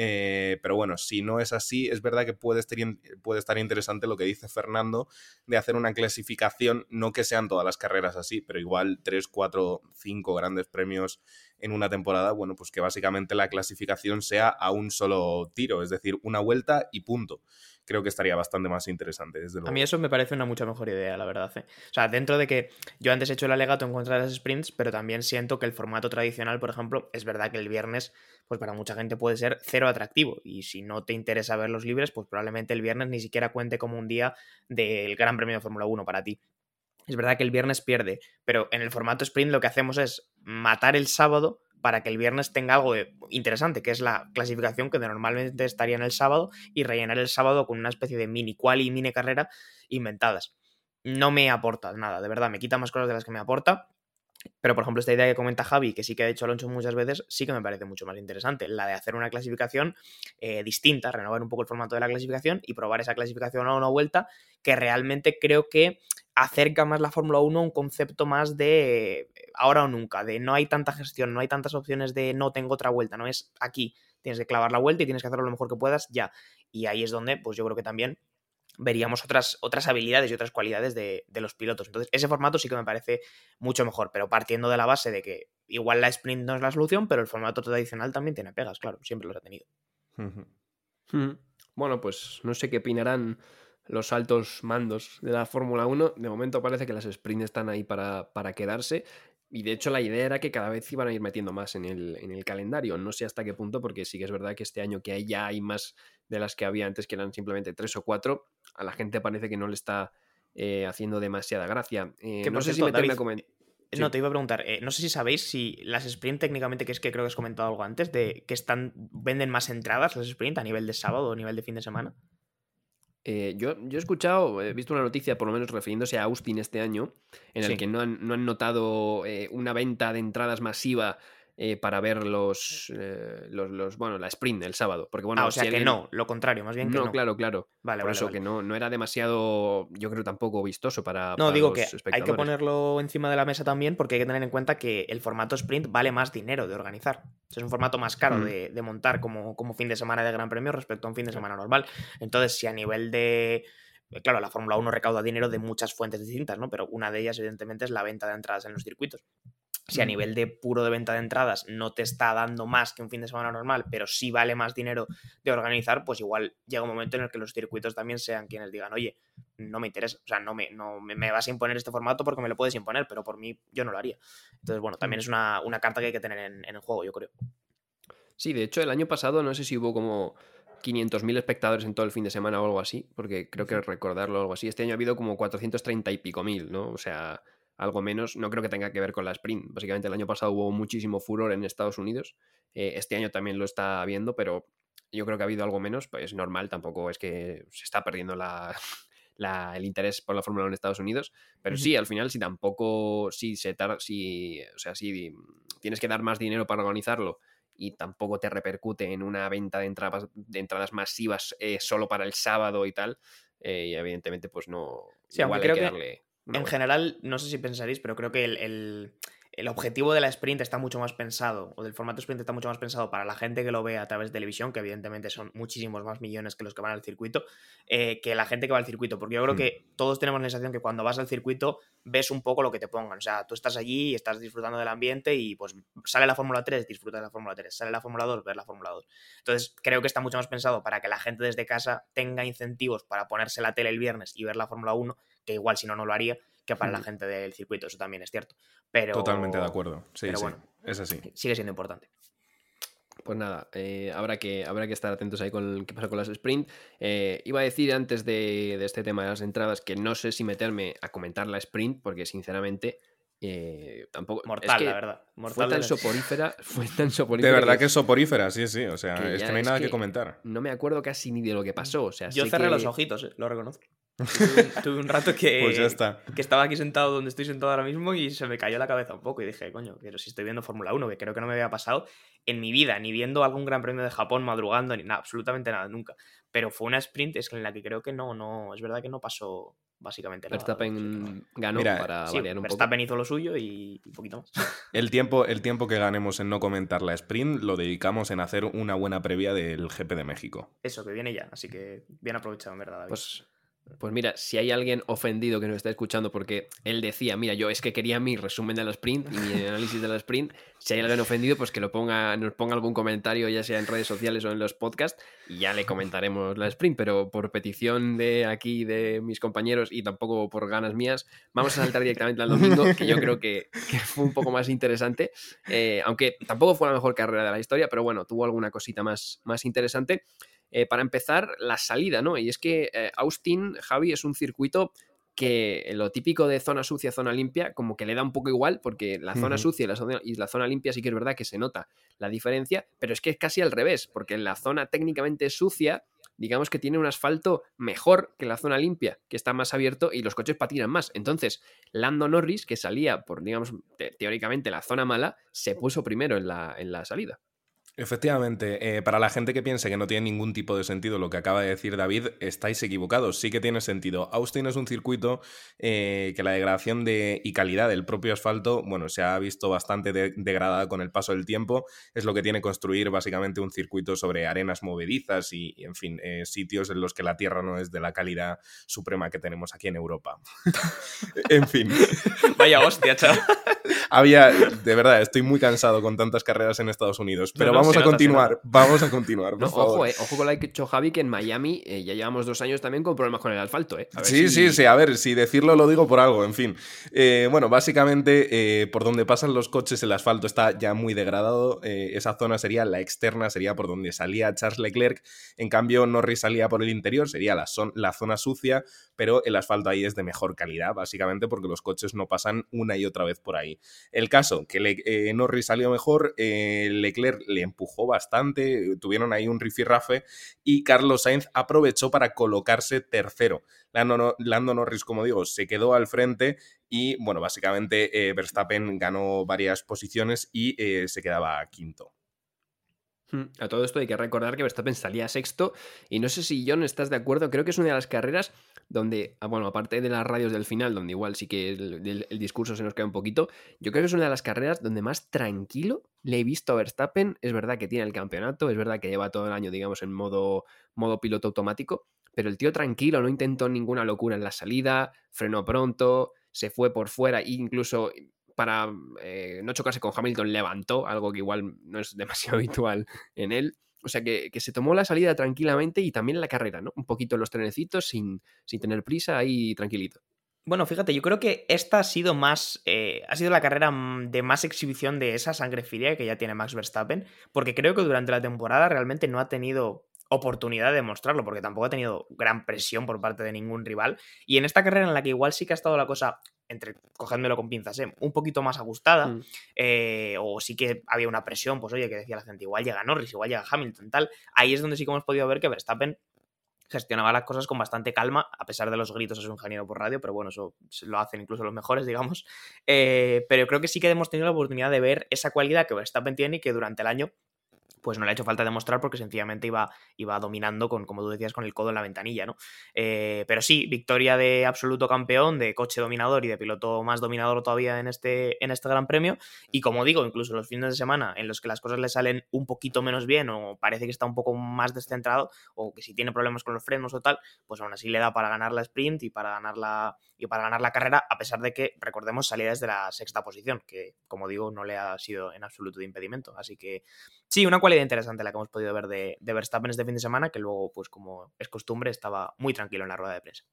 Speaker 4: Eh, pero bueno, si no es así, es verdad que puede estar, puede estar interesante lo que dice Fernando de hacer una clasificación, no que sean todas las carreras así, pero igual 3, 4, 5 grandes premios en una temporada, bueno, pues que básicamente la clasificación sea a un solo tiro, es decir, una vuelta y punto creo que estaría bastante más interesante. Desde
Speaker 3: A mí eso me parece una mucha mejor idea, la verdad. ¿eh? O sea, dentro de que yo antes he hecho el alegato en contra de las sprints, pero también siento que el formato tradicional, por ejemplo, es verdad que el viernes, pues para mucha gente puede ser cero atractivo. Y si no te interesa ver los libres, pues probablemente el viernes ni siquiera cuente como un día del Gran Premio de Fórmula 1 para ti. Es verdad que el viernes pierde, pero en el formato sprint lo que hacemos es matar el sábado para que el viernes tenga algo interesante, que es la clasificación que normalmente estaría en el sábado y rellenar el sábado con una especie de mini quali y mini carrera inventadas. No me aporta nada, de verdad, me quita más cosas de las que me aporta. Pero, por ejemplo, esta idea que comenta Javi, que sí que ha hecho Alonso muchas veces, sí que me parece mucho más interesante. La de hacer una clasificación eh, distinta, renovar un poco el formato de la clasificación y probar esa clasificación a una vuelta, que realmente creo que acerca más la Fórmula 1 a un concepto más de ahora o nunca, de no hay tanta gestión, no hay tantas opciones de no tengo otra vuelta, no es aquí, tienes que clavar la vuelta y tienes que hacerlo lo mejor que puedas ya. Y ahí es donde, pues yo creo que también veríamos otras, otras habilidades y otras cualidades de, los pilotos. Entonces, ese formato sí que me parece mucho mejor, pero partiendo de la base de que igual la sprint no es la solución, pero el formato tradicional también tiene pegas, claro, siempre los ha tenido.
Speaker 1: Hmm. Bueno, pues no sé qué opinarán los altos mandos de la Fórmula 1. De momento parece que las sprints están ahí para, para, quedarse. Y de hecho la idea era que cada vez iban a ir metiendo más en el, en el, calendario. No sé hasta qué punto, porque sí que es verdad que este año que ya hay más de las que había antes, que eran simplemente tres o cuatro, a la gente parece que no le está eh, haciendo demasiada gracia. Eh, no sé si meterme a comentar.
Speaker 3: No, te iba a preguntar, eh, no sé si sabéis si las sprint técnicamente, que es que creo que has comentado algo antes, de que están venden más entradas las sprint a nivel de sábado o a nivel de fin de semana.
Speaker 1: Eh, yo, yo he escuchado, he visto una noticia, por lo menos refiriéndose a Austin este año, en el que no han, no han notado eh, una venta de entradas masiva eh, para ver los, eh, los, los, bueno, la sprint el sábado. Porque, bueno,
Speaker 3: ah, o sea que no, lo contrario, más bien que no.
Speaker 1: no. claro, claro. Vale, Por eso que no, no era demasiado, yo creo tampoco vistoso para.
Speaker 3: No, digo que hay que ponerlo encima de la mesa también porque hay que tener en cuenta que el formato sprint vale más dinero de organizar. es un formato más caro mm. de, de, montar como, como fin de semana de Gran Premio respecto a un fin de semana normal. Entonces, si a nivel de claro, la Fórmula 1 recauda dinero de muchas fuentes distintas, ¿no? Pero una de ellas, evidentemente, es la venta de entradas en los circuitos si a nivel de puro de venta de entradas no te está dando más que un fin de semana normal, pero sí vale más dinero de organizar, pues igual llega un momento en el que los circuitos también sean quienes digan, oye, no me interesa, o sea, no me, no me, vas a imponer este formato porque me lo puedes imponer, pero por mí yo no lo haría. Entonces, bueno, también es una, carta que hay que tener en, el juego, yo creo.
Speaker 1: Sí, de hecho, el año pasado no sé si hubo como 500.000 espectadores en todo el fin de semana o algo así, porque creo que recordarlo o algo así. Este año ha habido como 430 y pico mil, ¿no? O sea, algo menos. No creo que tenga que ver con la sprint. Básicamente el año pasado hubo muchísimo furor en Estados Unidos. Eh, este año también lo está habiendo, pero yo creo que ha habido algo menos. Pues normal, tampoco es que se está perdiendo la, el interés por la Fórmula 1 en Estados Unidos. Pero sí, al final, si tampoco, si se si, o sea, si tienes que dar más dinero para organizarlo y tampoco te repercute en una venta de entradas, de entradas masivas eh, solo para el sábado y tal, eh, y evidentemente, pues no.
Speaker 3: Sí, igual hay que darle en general, no sé si pensaréis, pero creo que el, objetivo de la sprint está mucho más pensado, o del formato sprint está mucho más pensado para la gente que lo ve a través de televisión, que evidentemente son muchísimos más millones que los que van al circuito, eh, que la gente que va al circuito. Porque yo creo hmm. que todos tenemos la sensación que cuando vas al circuito ves un poco lo que te pongan. O sea, tú estás allí y estás disfrutando del ambiente y pues sale la Fórmula 3, disfruta de la Fórmula 3, sale la Fórmula 2, ver la Fórmula 2. Entonces, creo que está mucho más pensado para que la gente desde casa tenga incentivos para ponerse la tele el viernes y ver la Fórmula 1, que igual si no, no lo haría que para la gente del circuito, eso también es cierto. Pero,
Speaker 4: Totalmente de acuerdo, sí, sí, bueno, es así.
Speaker 3: Sigue siendo importante.
Speaker 1: Pues nada, eh, habrá, que, habrá que estar atentos ahí con qué pasa con las sprint. Eh, iba a decir antes de, este tema de las entradas que no sé si meterme a comentar la sprint, porque sinceramente eh, tampoco.
Speaker 3: Mortal, la verdad.
Speaker 1: fue tan soporífera. Fue tan soporífera.
Speaker 4: De verdad que, es soporífera, sí, sí. O sea, es que no hay nada que, comentar.
Speaker 1: No me acuerdo casi ni de lo que pasó. O sea,
Speaker 3: Yo cerré los ojitos, lo reconozco. Tuve un, rato que,
Speaker 4: pues ya está.
Speaker 3: que estaba aquí sentado donde estoy sentado ahora mismo y se me cayó la cabeza un poco y dije, coño, pero si estoy viendo Fórmula 1, que creo que no me había pasado en mi vida, ni viendo algún gran premio de Japón madrugando, ni nada, absolutamente nada, nunca. Pero fue una sprint es en la que creo que no, no, es verdad que no pasó básicamente
Speaker 1: nada. Verstappen ganó para variar un
Speaker 3: Verstappen hizo lo suyo y un poquito más.
Speaker 4: El tiempo, el tiempo que ganemos en no comentar la sprint lo dedicamos en hacer una buena previa del GP de México.
Speaker 3: Eso, que viene ya, así que bien aprovechado, en verdad.
Speaker 1: Pues pues mira, si hay alguien ofendido que nos está escuchando porque él decía, mira, yo es que quería mi resumen de la sprint y mi análisis de la sprint, si hay alguien ofendido, pues que lo ponga, nos ponga algún comentario, ya sea en redes sociales o en los podcasts, y ya le comentaremos la sprint. Pero por petición de aquí, de mis compañeros, y tampoco por ganas mías, vamos a saltar directamente al domingo, que yo creo que, fue un poco más interesante. Eh, aunque tampoco fue la mejor carrera de la historia, pero bueno, tuvo alguna cosita más, más interesante. Eh, para empezar, la salida, ¿no? Y es que eh, Austin, Javi, es un circuito que lo típico de zona sucia, zona limpia, como que le da un poco igual, porque la zona sucia y la zona, y la zona, limpia sí que es verdad que se nota la diferencia, pero es que es casi al revés, porque en la zona técnicamente sucia, digamos que tiene un asfalto mejor que la zona limpia, que está más abierto y los coches patinan más. Entonces, Lando Norris, que salía por, digamos, teóricamente la zona mala, se puso primero en la, en la salida.
Speaker 4: Efectivamente, eh, para la gente que piense que no tiene ningún tipo de sentido lo que acaba de decir David, estáis equivocados, sí que tiene sentido. Austin es un circuito eh, que la degradación de, y calidad del propio asfalto, bueno, se ha visto bastante degradada con el paso del tiempo, es lo que tiene construir básicamente un circuito sobre arenas movedizas y, en fin, eh, sitios en los que la tierra no es de la calidad suprema que tenemos aquí en Europa. en fin.
Speaker 3: Vaya hostia, chaval.
Speaker 4: Había, de verdad, estoy muy cansado con tantas carreras en Estados Unidos, pero vamos vamos a continuar, vamos a continuar, por favor.
Speaker 1: Ojo, eh, ojo con lo que ha dicho Javi, que en Miami eh, ya llevamos dos años también con problemas con el asfalto. Eh.
Speaker 4: Sí, sí, sí, a ver, si decirlo lo digo por algo, en fin. Eh, bueno, básicamente por donde pasan los coches el asfalto está ya muy degradado, esa zona sería la externa, sería por donde salía Charles Leclerc, en cambio Norris salía por el interior, sería la, la zona sucia, pero el asfalto ahí es de mejor calidad, básicamente porque los coches no pasan una y otra vez por ahí. El caso, que Norris salió mejor, Leclerc le empujó bastante, tuvieron ahí un rifirrafe y Carlos Sainz aprovechó para colocarse tercero. Lando, Norris, como digo, se quedó al frente y, bueno, básicamente eh, Verstappen ganó varias posiciones y eh, se quedaba quinto.
Speaker 1: Hmm, a todo esto hay que recordar que Verstappen salía sexto y no sé si John estás de acuerdo, creo que es una de las carreras donde, ah, bueno, aparte de las radios del final, donde igual sí que el, discurso se nos cae un poquito, yo creo que es una de las carreras donde más tranquilo le he visto a Verstappen. Es verdad que tiene el campeonato, es verdad que lleva todo el año, digamos, en modo, modo piloto automático, pero el tío tranquilo, no intentó ninguna locura en la salida, frenó pronto, se fue por fuera, e incluso para eh, no chocarse con Hamilton levantó, algo que igual no es demasiado habitual en él. O sea, que, se tomó la salida tranquilamente y también la carrera, ¿no? Un poquito los trenecitos sin, sin tener prisa ahí tranquilito.
Speaker 3: Bueno, fíjate, yo creo que esta ha sido más. Eh, ha sido la carrera mm, de más exhibición de esa sangre fría que ya tiene Max Verstappen. Porque creo que durante la temporada realmente no ha tenido oportunidad de mostrarlo, porque tampoco ha tenido gran presión por parte de ningún rival. Y en esta carrera en la que igual sí que ha estado la cosa, entre cogéndolo con pinzas, ¿eh? un poquito más ajustada, mm. eh, o sí que había una presión, pues oye, que decía la gente, igual llega Norris, igual llega Hamilton, tal. Ahí es donde sí que hemos podido ver que Verstappen gestionaba las cosas con bastante calma, a pesar de los gritos a su ingeniero por radio, pero bueno, eso lo hacen incluso los mejores, digamos. Eh, pero creo que sí que hemos tenido la oportunidad de ver esa cualidad que Verstappen tiene y que durante el año pues no le ha hecho falta demostrar porque sencillamente iba, iba dominando con, como tú decías, con el codo en la ventanilla, ¿no? Eh, pero sí, victoria de absoluto campeón, de coche dominador y de piloto más dominador todavía en este, en este Gran Premio. Y como digo, incluso los fines de semana en los que las cosas le salen un poquito menos bien o parece que está un poco más descentrado o que si tiene problemas con los frenos o tal, pues aún así le da para ganar la sprint y para ganar la, y para ganar la carrera, a pesar de que, recordemos, salía desde la sexta posición, que como digo, no le ha sido en absoluto de impedimento. Así que sí, una cualidad interesante la que hemos podido ver de, de Verstappen este fin de semana, que luego, pues como es costumbre, estaba muy tranquilo en la rueda de prensa.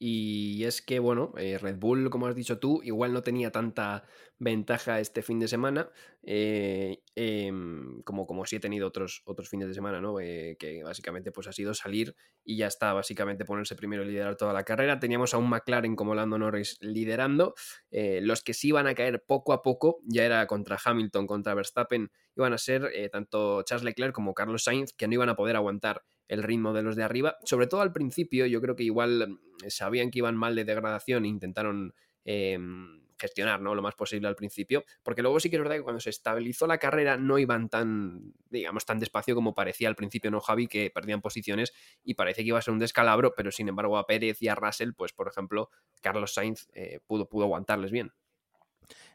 Speaker 1: Y es que, bueno, eh, Red Bull, como has dicho tú, igual no tenía tanta ventaja este fin de semana eh, em, como, como sí he tenido otros, otros fines de semana, ¿no? Eh, que básicamente pues ha sido salir y ya está, básicamente ponerse primero y liderar toda la carrera. Teníamos a un McLaren como Lando Norris liderando. los que sí iban a caer poco a poco ya era contra Hamilton, contra Verstappen, iban a ser tanto Charles Leclerc como Carlos Sainz, que no iban a poder aguantar el ritmo de los de arriba. Sobre todo al principio, yo creo que igual mm, sabían que iban mal de degradación e intentaron em, gestionar ¿no? lo más posible al principio, porque luego sí que es verdad que cuando se estabilizó la carrera no iban tan, digamos, tan despacio como parecía al principio, ¿no, Javi? Que perdían posiciones y parece que iba a ser un descalabro, pero sin embargo a Pérez y a Russell, pues por ejemplo, Carlos Sainz eh, pudo, pudo aguantarles bien.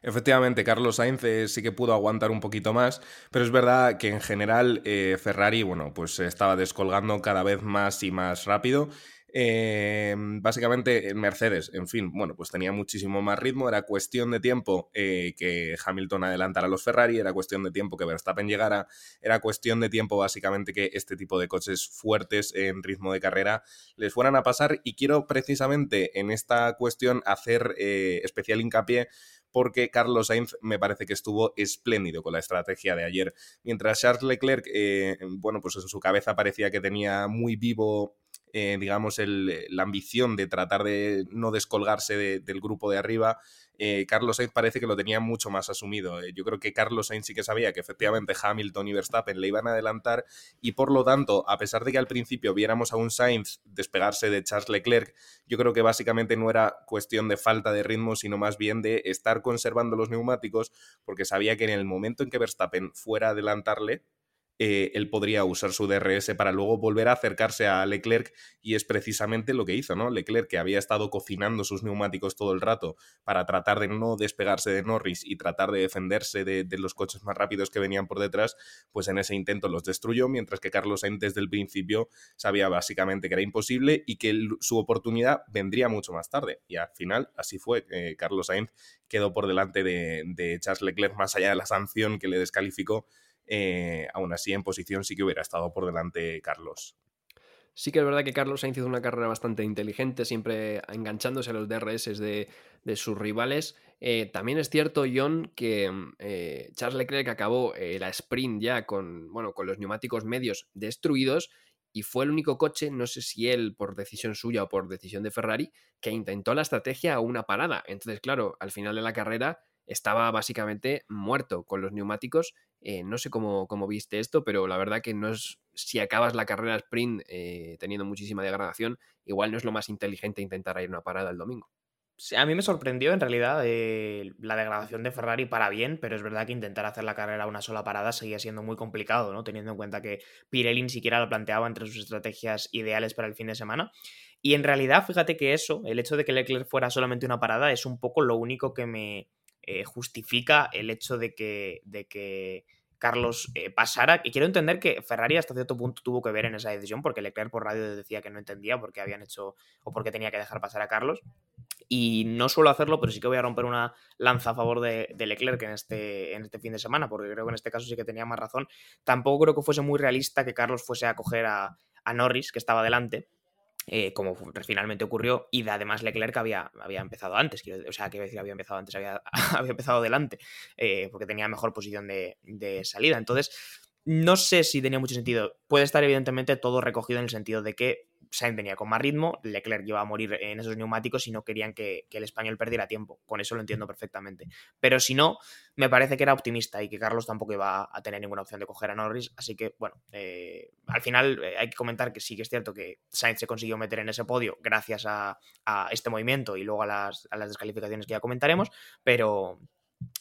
Speaker 4: Efectivamente, Carlos Sainz eh, sí que pudo aguantar un poquito más, pero es verdad que en general eh, Ferrari, bueno, pues se estaba descolgando cada vez más y más rápido. Eh, básicamente Mercedes, en fin, bueno, pues tenía muchísimo más ritmo, era cuestión de tiempo que Hamilton adelantara a los Ferrari, era cuestión de tiempo que Verstappen llegara, era cuestión de tiempo básicamente que este tipo de coches fuertes en ritmo de carrera les fueran a pasar y quiero precisamente en esta cuestión hacer especial hincapié porque Carlos Sainz me parece que estuvo espléndido con la estrategia de ayer. Mientras Charles Leclerc, eh, bueno, pues en su cabeza parecía que tenía muy vivo eh, digamos, la ambición de tratar de no descolgarse del grupo de arriba. Eh, Carlos Sainz parece que lo tenía mucho más asumido. Eh, yo creo que Carlos Sainz sí que sabía que efectivamente Hamilton y Verstappen le iban a adelantar y por lo tanto, a pesar de que al principio viéramos a un Sainz despegarse de Charles Leclerc, yo creo que básicamente no era cuestión de falta de ritmo, sino más bien de estar conservando los neumáticos, porque sabía que en el momento en que Verstappen fuera a adelantarle, eh, él podría usar su DRS para luego volver a acercarse a Leclerc y es precisamente lo que hizo, ¿no? Leclerc que había estado cocinando sus neumáticos todo el rato para tratar de no despegarse de Norris y tratar de defenderse de, los coches más rápidos que venían por detrás, pues en ese intento los destruyó, mientras que Carlos Sainz desde el principio sabía básicamente que era imposible y que su oportunidad vendría mucho más tarde. Y al final así fue, eh, Carlos Sainz quedó por delante de, de Charles Leclerc más allá de la sanción que le descalificó eh, aún así en posición sí que hubiera estado por delante Carlos.
Speaker 1: Sí que es verdad que Carlos ha iniciado una carrera bastante inteligente, siempre enganchándose a los DRS de, sus rivales. Eh, también es cierto, John, que eh, Charles Leclerc acabó la sprint ya con, bueno, con los neumáticos medios destruidos y fue el único coche, no sé si él por decisión suya o por decisión de Ferrari, que intentó la estrategia a una parada. Entonces, claro, al final de la carrera estaba básicamente muerto con los neumáticos. Eh, no sé cómo, viste esto, pero la verdad que no es. Si acabas la carrera sprint eh, teniendo muchísima degradación, igual no es lo más inteligente intentar ir una parada el domingo.
Speaker 3: a mí me sorprendió en realidad eh, la degradación de Ferrari para bien, pero es verdad que intentar hacer la carrera a una sola parada seguía siendo muy complicado, ¿no? Teniendo en cuenta que Pirelli ni siquiera lo planteaba entre sus estrategias ideales para el fin de semana. Y en realidad, fíjate que eso, el hecho de que Leclerc fuera solamente una parada, es un poco lo único que me, eh, justifica el hecho de que, de que Carlos eh, pasara. Y quiero entender que Ferrari hasta cierto punto tuvo que ver en esa decisión, porque Leclerc por radio decía que no entendía por qué habían hecho o por qué tenía que dejar pasar a Carlos. Y no suelo hacerlo, pero sí que voy a romper una lanza a favor de, Leclerc en este, en este fin de semana, porque creo que en este caso sí que tenía más razón. Tampoco creo que fuese muy realista que Carlos fuese a coger a, a Norris, que estaba delante, eh, como finalmente ocurrió, y además Leclerc había, había empezado antes, o sea, quiero decir, había empezado antes, había, había empezado delante, eh, porque tenía mejor posición de, de salida. Entonces, no sé si tenía mucho sentido. Puede estar evidentemente todo recogido en el sentido de que Sainz venía con más ritmo, Leclerc iba a morir en esos neumáticos y no querían que, el español perdiera tiempo. Con eso lo entiendo perfectamente. Pero si no, me parece que era optimista y que Carlos tampoco iba a tener ninguna opción de coger a Norris. Así que, bueno, eh, al final eh, hay que comentar que sí que es cierto que Sainz se consiguió meter en ese podio gracias a, este movimiento y luego a las, descalificaciones que ya comentaremos, pero,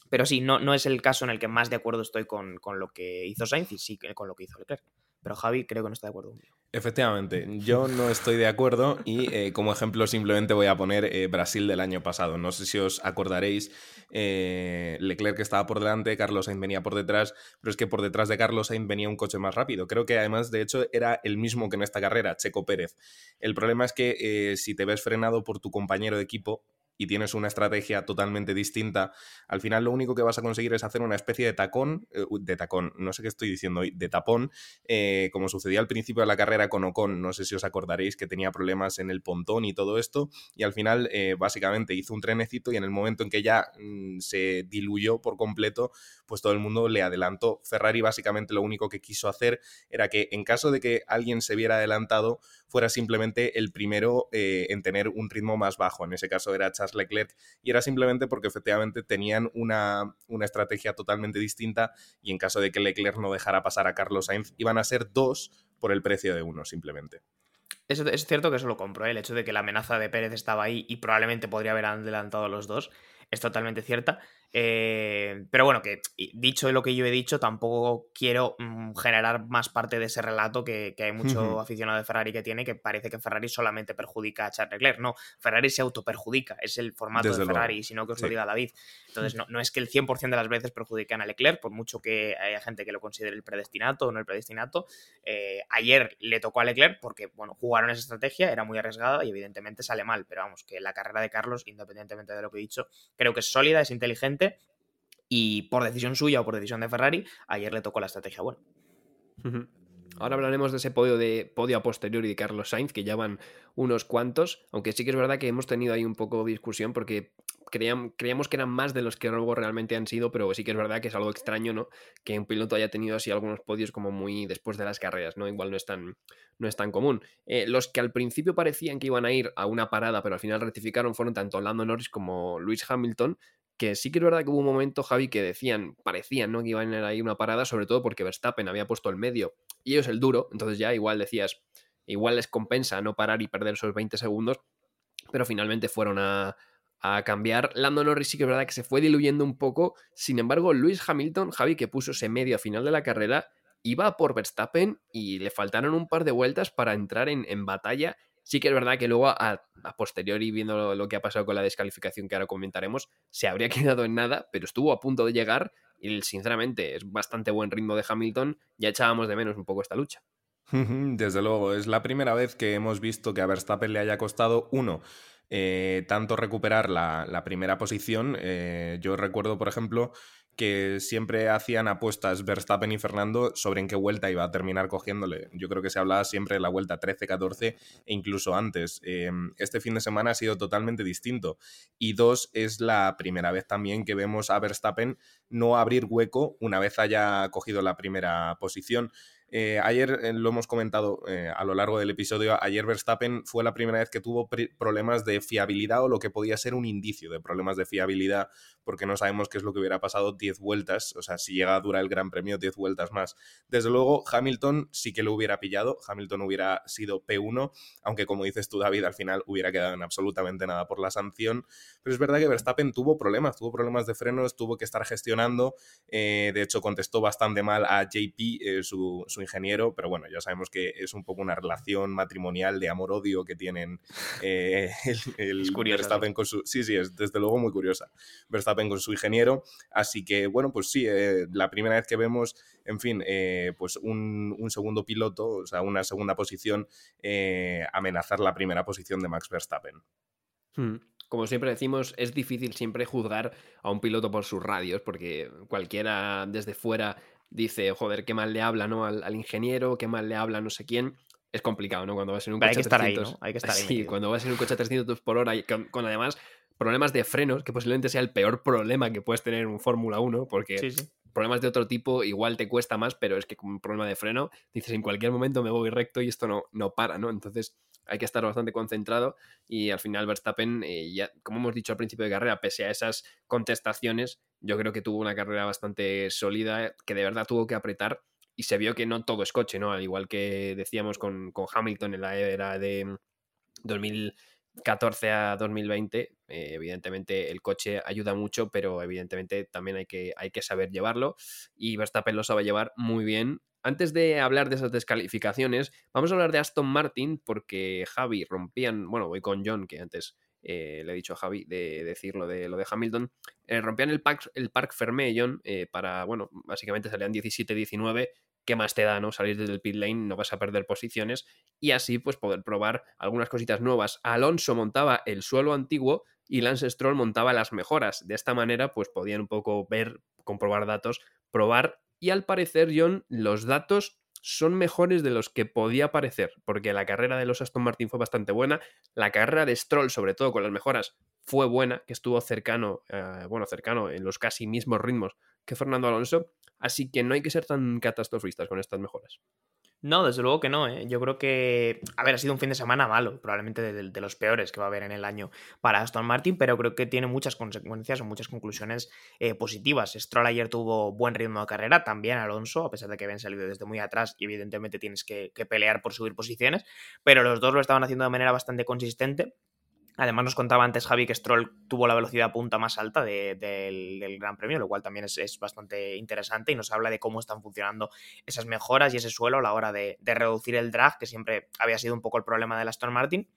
Speaker 3: pero sí, no, no es el caso en el que más de acuerdo estoy con, con, lo que hizo Sainz y sí con lo que hizo Leclerc. Pero Javi creo que no está de acuerdo conmigo.
Speaker 4: Efectivamente, yo no estoy de acuerdo y eh, como ejemplo simplemente voy a poner eh, Brasil del año pasado. No sé si os acordaréis, eh, Leclerc estaba por delante, Carlos Sainz venía por detrás, pero es que por detrás de Carlos Sainz venía un coche más rápido. Creo que además, de hecho, era el mismo que en esta carrera, Checo Pérez. El problema es que si te ves frenado por tu compañero de equipo, y tienes una estrategia totalmente distinta, al final lo único que vas a conseguir es hacer una especie de tacón, eh, de tacón, no sé qué estoy diciendo hoy, de tapón, eh, como sucedía al principio de la carrera con Ocon, no sé si os acordaréis que tenía problemas en el pontón y todo esto, y al final eh, básicamente hizo un trenecito y en el momento en que ya mm, se diluyó por completo, pues todo el mundo le adelantó. Ferrari básicamente lo único que quiso hacer era que en caso de que alguien se viera adelantado, fuera simplemente el primero en tener un ritmo más bajo, en ese caso era Leclerc y era simplemente porque efectivamente tenían una, una estrategia totalmente distinta y en caso de que Leclerc no dejara pasar a Carlos Sainz iban a ser dos por el precio de uno simplemente.
Speaker 3: Es, cierto que eso lo compro, ¿eh? el hecho de que la amenaza de Pérez estaba ahí y probablemente podría haber adelantado a los dos es totalmente cierta. Eh, pero bueno, que dicho lo que yo he dicho, tampoco quiero mm, generar más parte de ese relato que, hay mucho aficionado de Ferrari que tiene, que parece que Ferrari solamente perjudica a Charles Leclerc. No, Ferrari se autoperjudica, es el formato de Ferrari, si no que os lo diga David. Entonces, no, no, es que el 100% de las veces perjudiquen a Leclerc, por mucho que haya gente que lo considere el predestinato o no el predestinato. Eh, ayer le tocó a Leclerc porque, bueno, jugaron esa estrategia, era muy arriesgada y evidentemente sale mal, pero vamos, que la carrera de Carlos, independientemente de lo que he dicho, creo que es sólida, es inteligente y por decisión suya o por decisión de Ferrari, ayer le tocó la estrategia buena.
Speaker 1: Ahora hablaremos de ese podio de podio a posteriori de Carlos Sainz, que ya van unos cuantos, aunque sí que es verdad que hemos tenido ahí un poco de discusión porque creíamos que eran más de los que luego realmente han sido, pero sí que es verdad que es algo extraño, ¿no? Que un piloto haya tenido así algunos podios como muy después de las carreras, ¿no? Igual no es tan, no es tan común. Eh, los que al principio parecían que iban a ir a una parada, pero al final rectificaron, fueron tanto Lando Norris como Lewis Hamilton, que sí que es verdad que hubo un momento, Javi, que decían, parecían, ¿no? Que iban a ir a una parada, sobre todo porque Verstappen había puesto el medio y ellos el duro, entonces ya igual decías, igual les compensa no parar y perder esos 20 segundos, pero finalmente fueron a, cambiar. Lando Norris sí que es verdad que se fue diluyendo un poco, sin embargo, Luis Hamilton, Javi, que puso ese medio a final de la carrera, iba por Verstappen y le faltaron un par de vueltas para entrar en, en batalla. Sí que es verdad que luego, a, posteriori, viendo lo, que ha pasado con la descalificación que ahora comentaremos, se habría quedado en nada, pero estuvo a punto de llegar y sinceramente es bastante buen ritmo de Hamilton. Ya echábamos de menos un poco esta lucha.
Speaker 4: Desde luego, es la primera vez que hemos visto que a Verstappen le haya costado uno. Eh, tanto recuperar la, primera posición. Eh, yo recuerdo, por ejemplo, que siempre hacían apuestas Verstappen y Fernando sobre en qué vuelta iba a terminar cogiéndole. Yo creo que se hablaba siempre de la vuelta 13, 14 e incluso antes. Em, este fin de semana ha sido totalmente distinto. Y dos, es la primera vez también que vemos a Verstappen no abrir hueco una vez haya cogido la primera posición. Eh, ayer eh, lo hemos comentado eh, a lo largo del episodio, ayer Verstappen fue la primera vez que tuvo problemas de fiabilidad o lo que podía ser un indicio de problemas de fiabilidad, porque no sabemos qué es lo que hubiera pasado 10 vueltas, o sea, si llega a durar el Gran Premio 10 vueltas más. Desde luego, Hamilton sí que lo hubiera pillado, Hamilton hubiera sido P1, aunque como dices tú, David, al final hubiera quedado en absolutamente nada por la sanción, pero es verdad que Verstappen tuvo problemas, tuvo problemas de frenos, tuvo que estar gestionando, de hecho contestó bastante mal a JP, su ingeniero, pero bueno, ya sabemos que es un poco una relación matrimonial de amor-odio que tienen eh, el, Verstappen con su... Sí, sí, es desde luego muy curiosa. Verstappen con su ingeniero, así que bueno, pues sí, eh, la primera vez que vemos, en fin, eh, pues un, segundo piloto, o sea, una segunda posición, amenazar la primera posición de Max Verstappen.
Speaker 1: Hmm como siempre decimos, es difícil siempre juzgar a un piloto por sus radios, porque cualquiera desde fuera dice, joder, qué mal le habla ¿no? al, ingeniero, qué mal le habla no sé quién. Es complicado, ¿no? Cuando vas en un coche
Speaker 3: hay que estar ahí, ¿no? Hay que estar ahí.
Speaker 1: Sí, cuando vas en un coche a 300 por hora y con, además problemas de frenos, que posiblemente sea el peor problema que puedes tener en un Fórmula 1, porque problemas de otro tipo igual te cuesta más, pero es que con un problema de freno dices en cualquier momento me voy recto y esto no, no para, ¿no? Entonces hay que estar bastante concentrado y al final Verstappen, eh, ya, como hemos dicho al principio de carrera, pese a esas contestaciones, yo creo que tuvo una carrera bastante sólida, que de verdad tuvo que apretar y se vio que no todo es coche, ¿no? Al igual que decíamos con, con Hamilton en la era de 2014 a 2020, eh, evidentemente el coche ayuda mucho, pero evidentemente también hay que, hay que saber llevarlo y Verstappen lo sabe llevar muy bien antes de hablar de esas descalificaciones, vamos a hablar de Aston Martin porque Javi rompían, bueno, voy con John, que antes eh, le he dicho a Javi de decirlo de lo de Hamilton, eh, rompían el Park, el park Fermé, John, eh, para, bueno, básicamente salían 17-19, ¿qué más te da, no? Salir desde el pit lane, no vas a perder posiciones y así pues poder probar algunas cositas nuevas. Alonso montaba el suelo antiguo y Lance Stroll montaba las mejoras. De esta manera pues podían un poco ver, comprobar datos, probar y al parecer, John, los datos son mejores de los que podía parecer, porque la carrera de los Aston Martin fue bastante buena, la carrera de Stroll, sobre todo con las mejoras, fue buena, que estuvo cercano, eh, bueno, cercano en los casi mismos ritmos que Fernando Alonso, así que no hay que ser tan catastrofistas con estas mejoras.
Speaker 3: No, desde luego que no. ¿eh? Yo creo que, a ver, ha sido un fin de semana malo, probablemente de, los peores que va a haber en el año para Aston Martin, pero creo que tiene muchas consecuencias o muchas conclusiones eh, positivas. Stroll ayer tuvo buen ritmo de carrera, también Alonso, a pesar de que habían salido desde muy atrás y evidentemente tienes que pelear por subir posiciones, pero los dos lo estaban haciendo de manera bastante consistente Además, nos contaba antes Javi que Stroll tuvo la velocidad punta más alta del, Gran Premio, lo cual también es, bastante interesante y nos habla de cómo están funcionando esas mejoras y ese suelo a la hora de, de reducir el drag, que siempre había sido un poco el problema de la Aston Martin.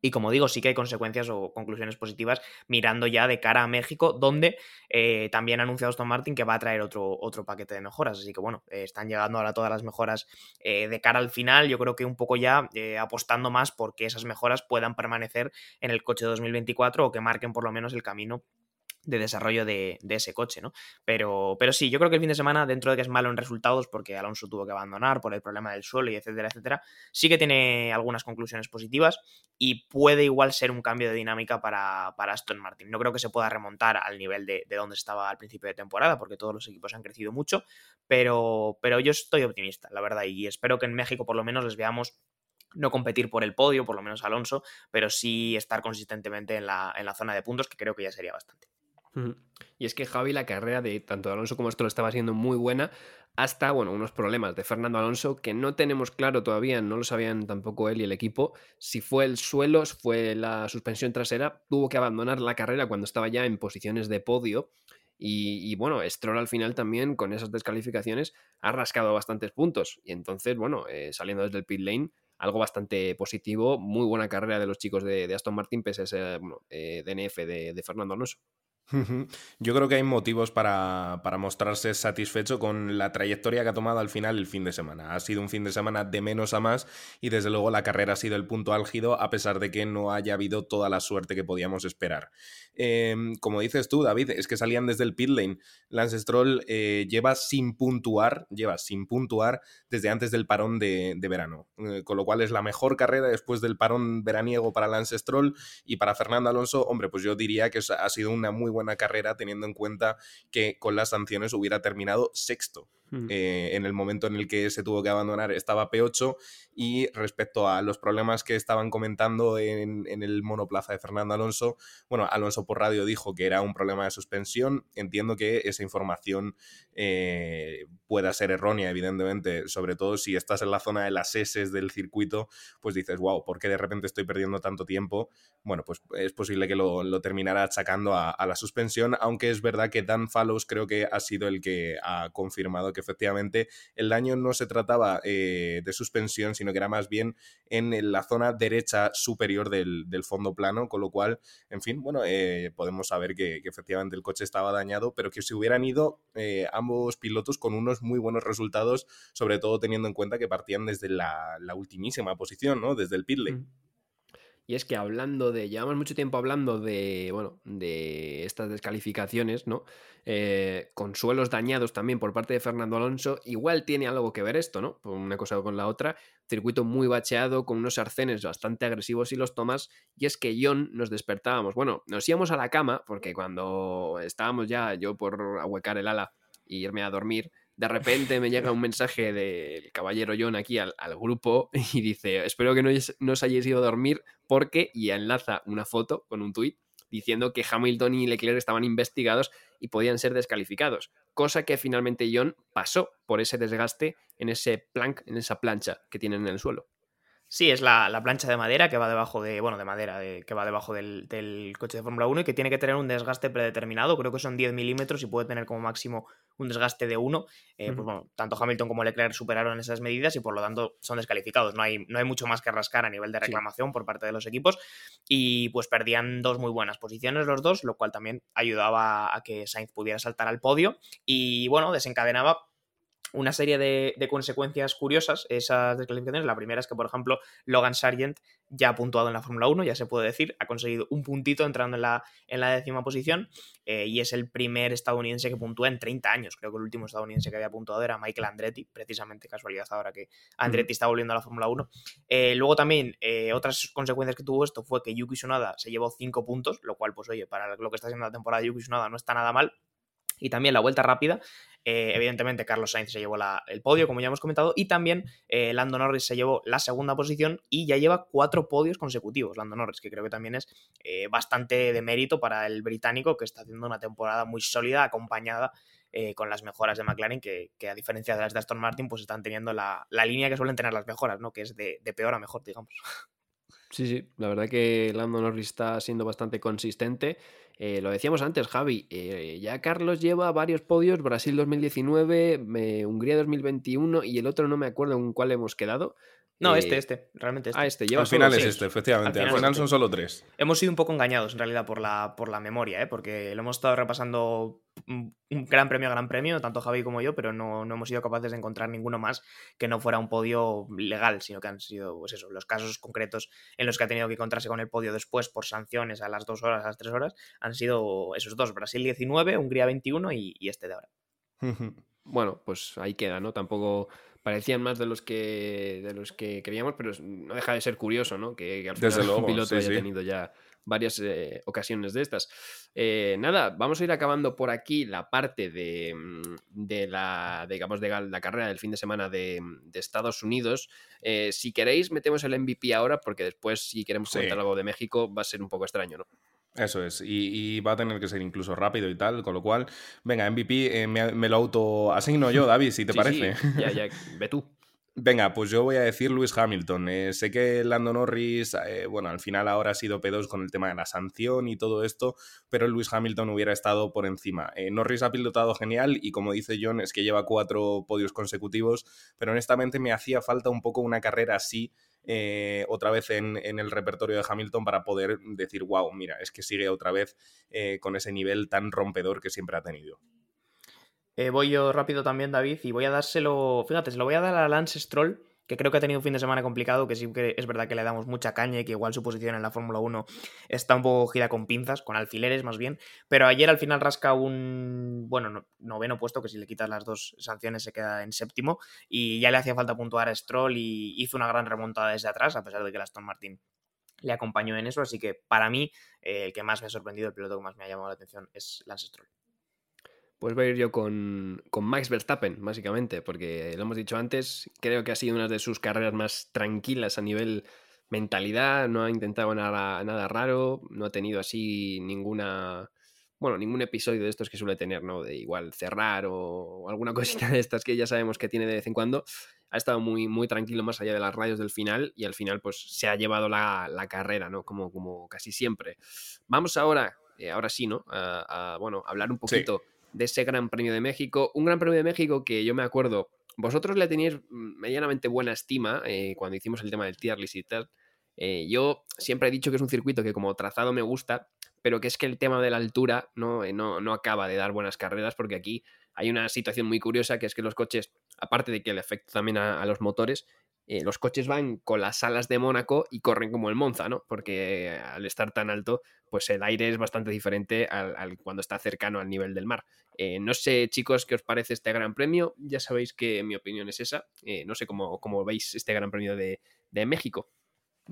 Speaker 3: Y como digo, sí que hay consecuencias o conclusiones positivas mirando ya de cara a México, donde eh, también ha anunciado Aston Martin que va a traer otro, otro paquete de mejoras. Así que bueno, eh, están llegando ahora todas las mejoras eh, de cara al final. Yo creo que un poco ya apostando más porque esas mejoras puedan permanecer en el coche de 2024 o que marquen por lo menos el camino de desarrollo de, ese coche, ¿no? Pero, pero sí, yo creo que el fin de semana, dentro de que es malo en resultados, porque Alonso tuvo que abandonar por el problema del suelo y etcétera, etcétera, sí que tiene algunas conclusiones positivas y puede igual ser un cambio de dinámica para, Aston Martin. No creo que se pueda remontar al nivel de, donde estaba al principio de temporada, porque todos los equipos han crecido mucho, pero, pero yo estoy optimista, la verdad, y espero que en México por lo menos les veamos no competir por el podio, por lo menos Alonso, pero sí estar consistentemente en la, en la zona de puntos, que creo que ya sería bastante.
Speaker 1: Y es que Javi, la carrera de tanto Alonso como esto lo estaba siendo muy buena, hasta bueno, unos problemas de Fernando Alonso que no tenemos claro todavía, no lo sabían tampoco él y el equipo, si fue el suelo, si fue la suspensión trasera, tuvo que abandonar la carrera cuando estaba ya en posiciones de podio. Y, bueno, Stroll al final también con esas descalificaciones ha rascado bastantes puntos. Y entonces, bueno, eh, saliendo desde el pit lane, algo bastante positivo, muy buena carrera de los chicos de, Aston Martin, pese a ese eh, DNF de Fernando Alonso.
Speaker 4: Yo creo que hay motivos para, mostrarse satisfecho con la trayectoria que ha tomado al final el fin de semana. Ha sido un fin de semana de menos a más y desde luego la carrera ha sido el punto álgido a pesar de que no haya habido toda la suerte que podíamos esperar. Em, como dices tú, David, es que salían desde el pit lane. Lance Stroll eh, lleva sin puntuar, lleva sin puntuar desde antes del parón de, verano. Eh, con lo cual es la mejor carrera después del parón veraniego para Lance Stroll y para Fernando Alonso, hombre, pues yo diría que ha sido una muy buena carrera teniendo en cuenta que con las sanciones hubiera terminado sexto. Eh, en el momento en el que se tuvo que abandonar estaba P8 y respecto a los problemas que estaban comentando en, el monoplaza de Fernando Alonso, bueno, Alonso por radio dijo que era un problema de suspensión, entiendo que esa información eh, pueda ser errónea, evidentemente, sobre todo si estás en la zona de las S del circuito, pues dices, wow, ¿por qué de repente estoy perdiendo tanto tiempo? Bueno, pues es posible que lo, terminara achacando a, a la suspensión, aunque es verdad que Dan Fallows creo que ha sido el que ha confirmado que efectivamente el daño no se trataba eh, de suspensión, sino que era más bien en la zona derecha superior del, fondo plano, con lo cual, en fin, bueno, eh, podemos saber que, efectivamente el coche estaba dañado, pero que se hubieran ido eh, ambos pilotos con unos muy buenos resultados, sobre todo teniendo en cuenta que partían desde la, ultimísima posición, ¿no? Desde el pit. Mm.
Speaker 1: Y es que hablando de, llevamos mucho tiempo hablando de, bueno, de estas descalificaciones, ¿no? Eh, con suelos dañados también por parte de Fernando Alonso, igual tiene algo que ver esto, ¿no? Una cosa con la otra, circuito muy bacheado, con unos arcenes bastante agresivos y los tomas, y es que John nos despertábamos, bueno, nos íbamos a la cama, porque cuando estábamos ya yo por ahuecar el ala y irme a dormir, de repente me llega un mensaje del caballero John aquí al, grupo y dice, espero que no, os hayáis ido a dormir porque, y enlaza una foto con un tuit diciendo que Hamilton y Leclerc estaban investigados y podían ser descalificados, cosa que finalmente John pasó por ese desgaste en ese plank, en esa plancha que tienen en el suelo.
Speaker 3: Sí, es la, plancha de madera que va debajo de. Bueno, de madera, que va debajo del, coche de Fórmula 1 y que tiene que tener un desgaste predeterminado. Creo que son 10 milímetros y puede tener como máximo un desgaste de 1. Eh, pues bueno, tanto Hamilton como Leclerc superaron esas medidas y por lo tanto son descalificados. No hay, no hay mucho más que rascar a nivel de reclamación por parte de los equipos. Y pues perdían dos muy buenas posiciones los dos, lo cual también ayudaba a que Sainz pudiera saltar al podio. Y bueno, desencadenaba una serie de, consecuencias curiosas esas descalificaciones. La primera es que, por ejemplo, Logan Sargent ya ha puntuado en la Fórmula 1, ya se puede decir, ha conseguido un puntito entrando en la, en la décima posición eh, y es el primer estadounidense que puntúa en 30 años. Creo que el último estadounidense que había puntuado era Michael Andretti, precisamente casualidad ahora que Andretti está volviendo a la Fórmula 1. Eh, luego también, eh, otras consecuencias que tuvo esto fue que Yuki Tsunoda se llevó 5 puntos, lo cual, pues oye, para lo que está haciendo la temporada de Yuki Tsunoda no está nada mal, y también la vuelta rápida. Eh, evidentemente, Carlos Sainz se llevó el podio, como ya hemos comentado, y también eh, Lando Norris se llevó la segunda posición y ya lleva cuatro podios consecutivos, Lando Norris, que creo que también es eh, bastante de mérito para el británico, que está haciendo una temporada muy sólida, acompañada con las mejoras de McLaren, que, a diferencia de las de Aston Martin, pues están teniendo la, línea que suelen tener las mejoras, ¿no? Que es de peor a mejor, digamos.
Speaker 1: Sí, sí, la verdad que Lando Norris está siendo bastante consistente eh, lo decíamos antes, Javi, eh, ya Carlos lleva varios podios, Brasil 2019, Hungría 2021 y el otro no me acuerdo en cuál hemos quedado.
Speaker 3: No, este, eh, este, realmente este.
Speaker 1: Ah, este,
Speaker 4: Al final es este, efectivamente. Al final, son solo tres.
Speaker 3: Hemos sido un poco engañados en realidad por la, por la memoria, ¿eh? porque lo hemos estado repasando un gran premio a gran premio, tanto Javi como yo, pero no, no, hemos sido capaces de encontrar ninguno más que no fuera un podio legal, sino que han sido, pues eso, los casos concretos en los que ha tenido que encontrarse con el podio después por sanciones a las dos horas, a las tres horas, han sido esos dos, Brasil 19, Hungría 21 y, y este de ahora.
Speaker 1: Bueno, pues ahí queda, ¿no? Tampoco parecían más de los que de los que creíamos, pero no deja de ser curioso, ¿no? Que, al final
Speaker 4: Desde luego,
Speaker 1: un piloto
Speaker 4: sí,
Speaker 1: haya
Speaker 4: sí.
Speaker 1: tenido ya varias eh, ocasiones de estas. Eh, nada, vamos a ir acabando por aquí la parte de, mm, de la, digamos, de la carrera del fin de semana de, de Estados Unidos. Eh, si queréis, metemos el MVP ahora, porque después, si queremos
Speaker 4: Sí.
Speaker 1: comentar algo de México, va a ser un poco extraño, ¿no?
Speaker 4: Eso es, y, y va a tener que ser incluso rápido y tal, con lo cual, venga, MVP, eh, me, me lo auto asigno yo, David, si te
Speaker 1: Sí,
Speaker 4: parece.
Speaker 1: sí, ya, ya, ve tú.
Speaker 4: Venga, pues yo voy a decir Lewis Hamilton. Eh, sé que Lando Norris, eh, bueno, al final ahora ha sido P2 con el tema de la sanción y todo esto, pero Lewis Hamilton hubiera estado por encima. Eh, Norris ha pilotado genial y como dice John, es que lleva cuatro podios consecutivos, pero honestamente me hacía falta un poco una carrera así. Eh, otra vez en, en el repertorio de Hamilton para poder decir, wow, mira, es que sigue otra vez eh, con ese nivel tan rompedor que siempre ha tenido.
Speaker 3: Eh, voy yo rápido también, David, y voy a dárselo. Fíjate, se lo voy a dar a Lance Stroll, que creo que ha tenido un fin de semana complicado, que sí que es verdad que le damos mucha caña y que igual su posición en la Fórmula 1 está un poco gira con pinzas, con alfileres más bien. Pero ayer al final rasca un. Bueno, no- noveno puesto, que si le quitas las dos sanciones se queda en séptimo. Y ya le hacía falta puntuar a Stroll y hizo una gran remontada desde atrás, a pesar de que el Aston Martin le acompañó en eso. Así que para mí, eh, el que más me ha sorprendido, el piloto que más me ha llamado la atención es Lance Stroll.
Speaker 1: Pues voy a ir yo con, con Max Verstappen, básicamente, porque lo hemos dicho antes, creo que ha sido una de sus carreras más tranquilas a nivel mentalidad, no ha intentado nada, nada raro, no ha tenido así ninguna, bueno, ningún episodio de estos que suele tener, ¿no? De igual cerrar o, o alguna cosita de estas que ya sabemos que tiene de vez en cuando. Ha estado muy, muy tranquilo más allá de las rayos del final y al final pues se ha llevado la, la carrera, ¿no? Como, como casi siempre. Vamos ahora, eh, ahora sí, ¿no? A, a, bueno, hablar un poquito de ese Gran Premio de México. Un Gran Premio de México que yo me acuerdo, vosotros le tenéis mm, medianamente buena estima eh, cuando hicimos el tema del tier list y tal. Eh, yo siempre he dicho que es un circuito que como trazado me gusta, pero que es que el tema de la altura no, eh, no, no acaba de dar buenas carreras porque aquí hay una situación muy curiosa que es que los coches, aparte de que le afecta también a los motores, eh, los coches van con las alas de Mónaco y corren como el Monza, ¿no? Porque al estar tan alto, pues el aire es bastante diferente al, al cuando está cercano al nivel del mar. Eh, no sé, chicos, qué os parece este Gran Premio. Ya sabéis que mi opinión es esa. Eh, no sé cómo, cómo, veis este Gran Premio de, de México.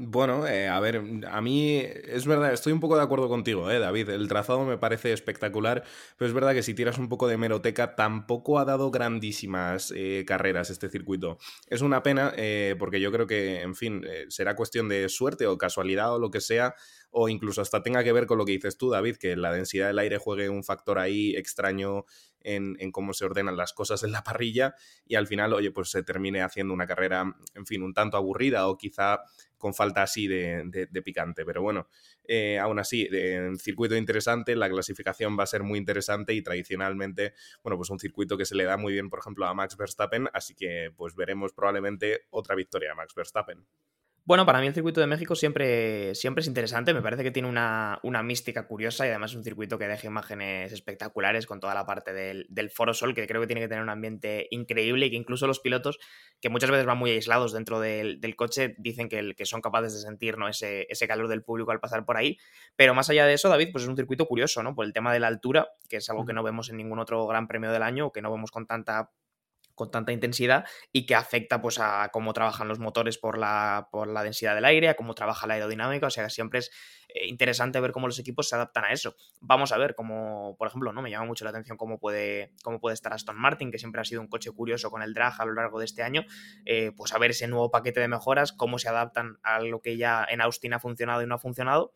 Speaker 4: Bueno, eh, a ver, a mí es verdad, estoy un poco de acuerdo contigo, eh, David. El trazado me parece espectacular, pero es verdad que si tiras un poco de meroteca, tampoco ha dado grandísimas eh, carreras este circuito. Es una pena, eh, porque yo creo que, en fin, eh, será cuestión de suerte o casualidad o lo que sea, o incluso hasta tenga que ver con lo que dices tú, David, que la densidad del aire juegue un factor ahí extraño en, en, cómo se ordenan las cosas en la parrilla y al final, oye, pues se termine haciendo una carrera, en fin, un tanto aburrida o quizá con falta así de, de, de picante. Pero bueno, eh, aún así, en circuito interesante, la clasificación va a ser muy interesante y tradicionalmente, bueno, pues un circuito que se le da muy bien, por ejemplo, a Max Verstappen, así que pues veremos probablemente otra victoria a Max Verstappen.
Speaker 3: Bueno, para mí el circuito de México siempre, siempre es interesante, me parece que tiene una, una, mística curiosa y además es un circuito que deja imágenes espectaculares con toda la parte del, del, Foro Sol, que creo que tiene que tener un ambiente increíble y que incluso los pilotos, que muchas veces van muy aislados dentro del, del coche, dicen que, que, son capaces de sentir ¿no? ese, ese, calor del público al pasar por ahí. Pero más allá de eso, David, pues es un circuito curioso, ¿no? Por el tema de la altura, que es algo que no vemos en ningún otro gran premio del año o que no vemos con tanta con tanta intensidad y que afecta pues a cómo trabajan los motores por la, por la densidad del aire, a cómo trabaja la aerodinámica, o sea que siempre es eh, interesante ver cómo los equipos se adaptan a eso. Vamos a ver cómo, por ejemplo, no me llama mucho la atención cómo puede, cómo puede estar Aston Martin, que siempre ha sido un coche curioso con el drag a lo largo de este año, eh, pues a ver ese nuevo paquete de mejoras, cómo se adaptan a lo que ya en Austin ha funcionado y no ha funcionado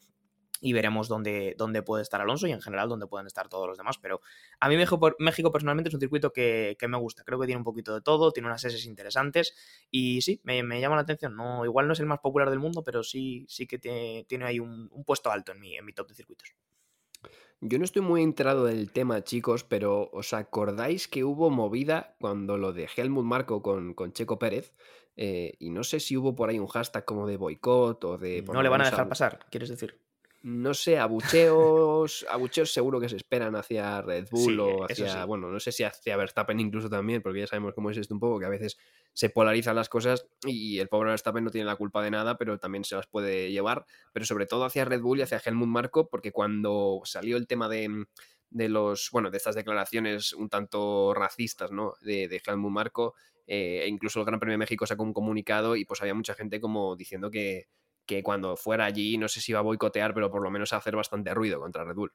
Speaker 3: y veremos dónde, dónde puede estar Alonso y en general dónde pueden estar todos los demás. Pero a mí México, México personalmente es un circuito que, que, me gusta. Creo que tiene un poquito de todo, tiene unas S interesantes y sí, me, me, llama la atención. No, igual no es el más popular del mundo, pero sí, sí que tiene, tiene ahí un, un, puesto alto en mi, en mi top de circuitos.
Speaker 1: Yo no estoy muy enterado del tema, chicos, pero ¿os acordáis que hubo movida cuando lo de Helmut Marco con, con Checo Pérez? Eh, y no sé si hubo por ahí un hashtag como de boicot o de...
Speaker 3: No le van a dejar pasar, quieres decir.
Speaker 1: No sé, abucheos, abucheos seguro que se esperan hacia Red Bull
Speaker 3: Sí,
Speaker 1: o
Speaker 3: eso
Speaker 1: hacia,
Speaker 3: sí.
Speaker 1: bueno, no sé si hacia Verstappen incluso también, porque ya sabemos cómo es esto un poco, que a veces se polarizan las cosas y el pobre Verstappen no tiene la culpa de nada, pero también se las puede llevar, pero sobre todo hacia Red Bull y hacia Helmut Marko, porque cuando salió el tema de, de los, bueno, de estas declaraciones un tanto racistas, ¿no? De, de Helmut Marko, eh, e incluso el Gran Premio de México sacó un comunicado y pues había mucha gente como diciendo que, que cuando fuera allí, no sé si iba a boicotear, pero por lo menos a hacer bastante ruido contra Red Bull.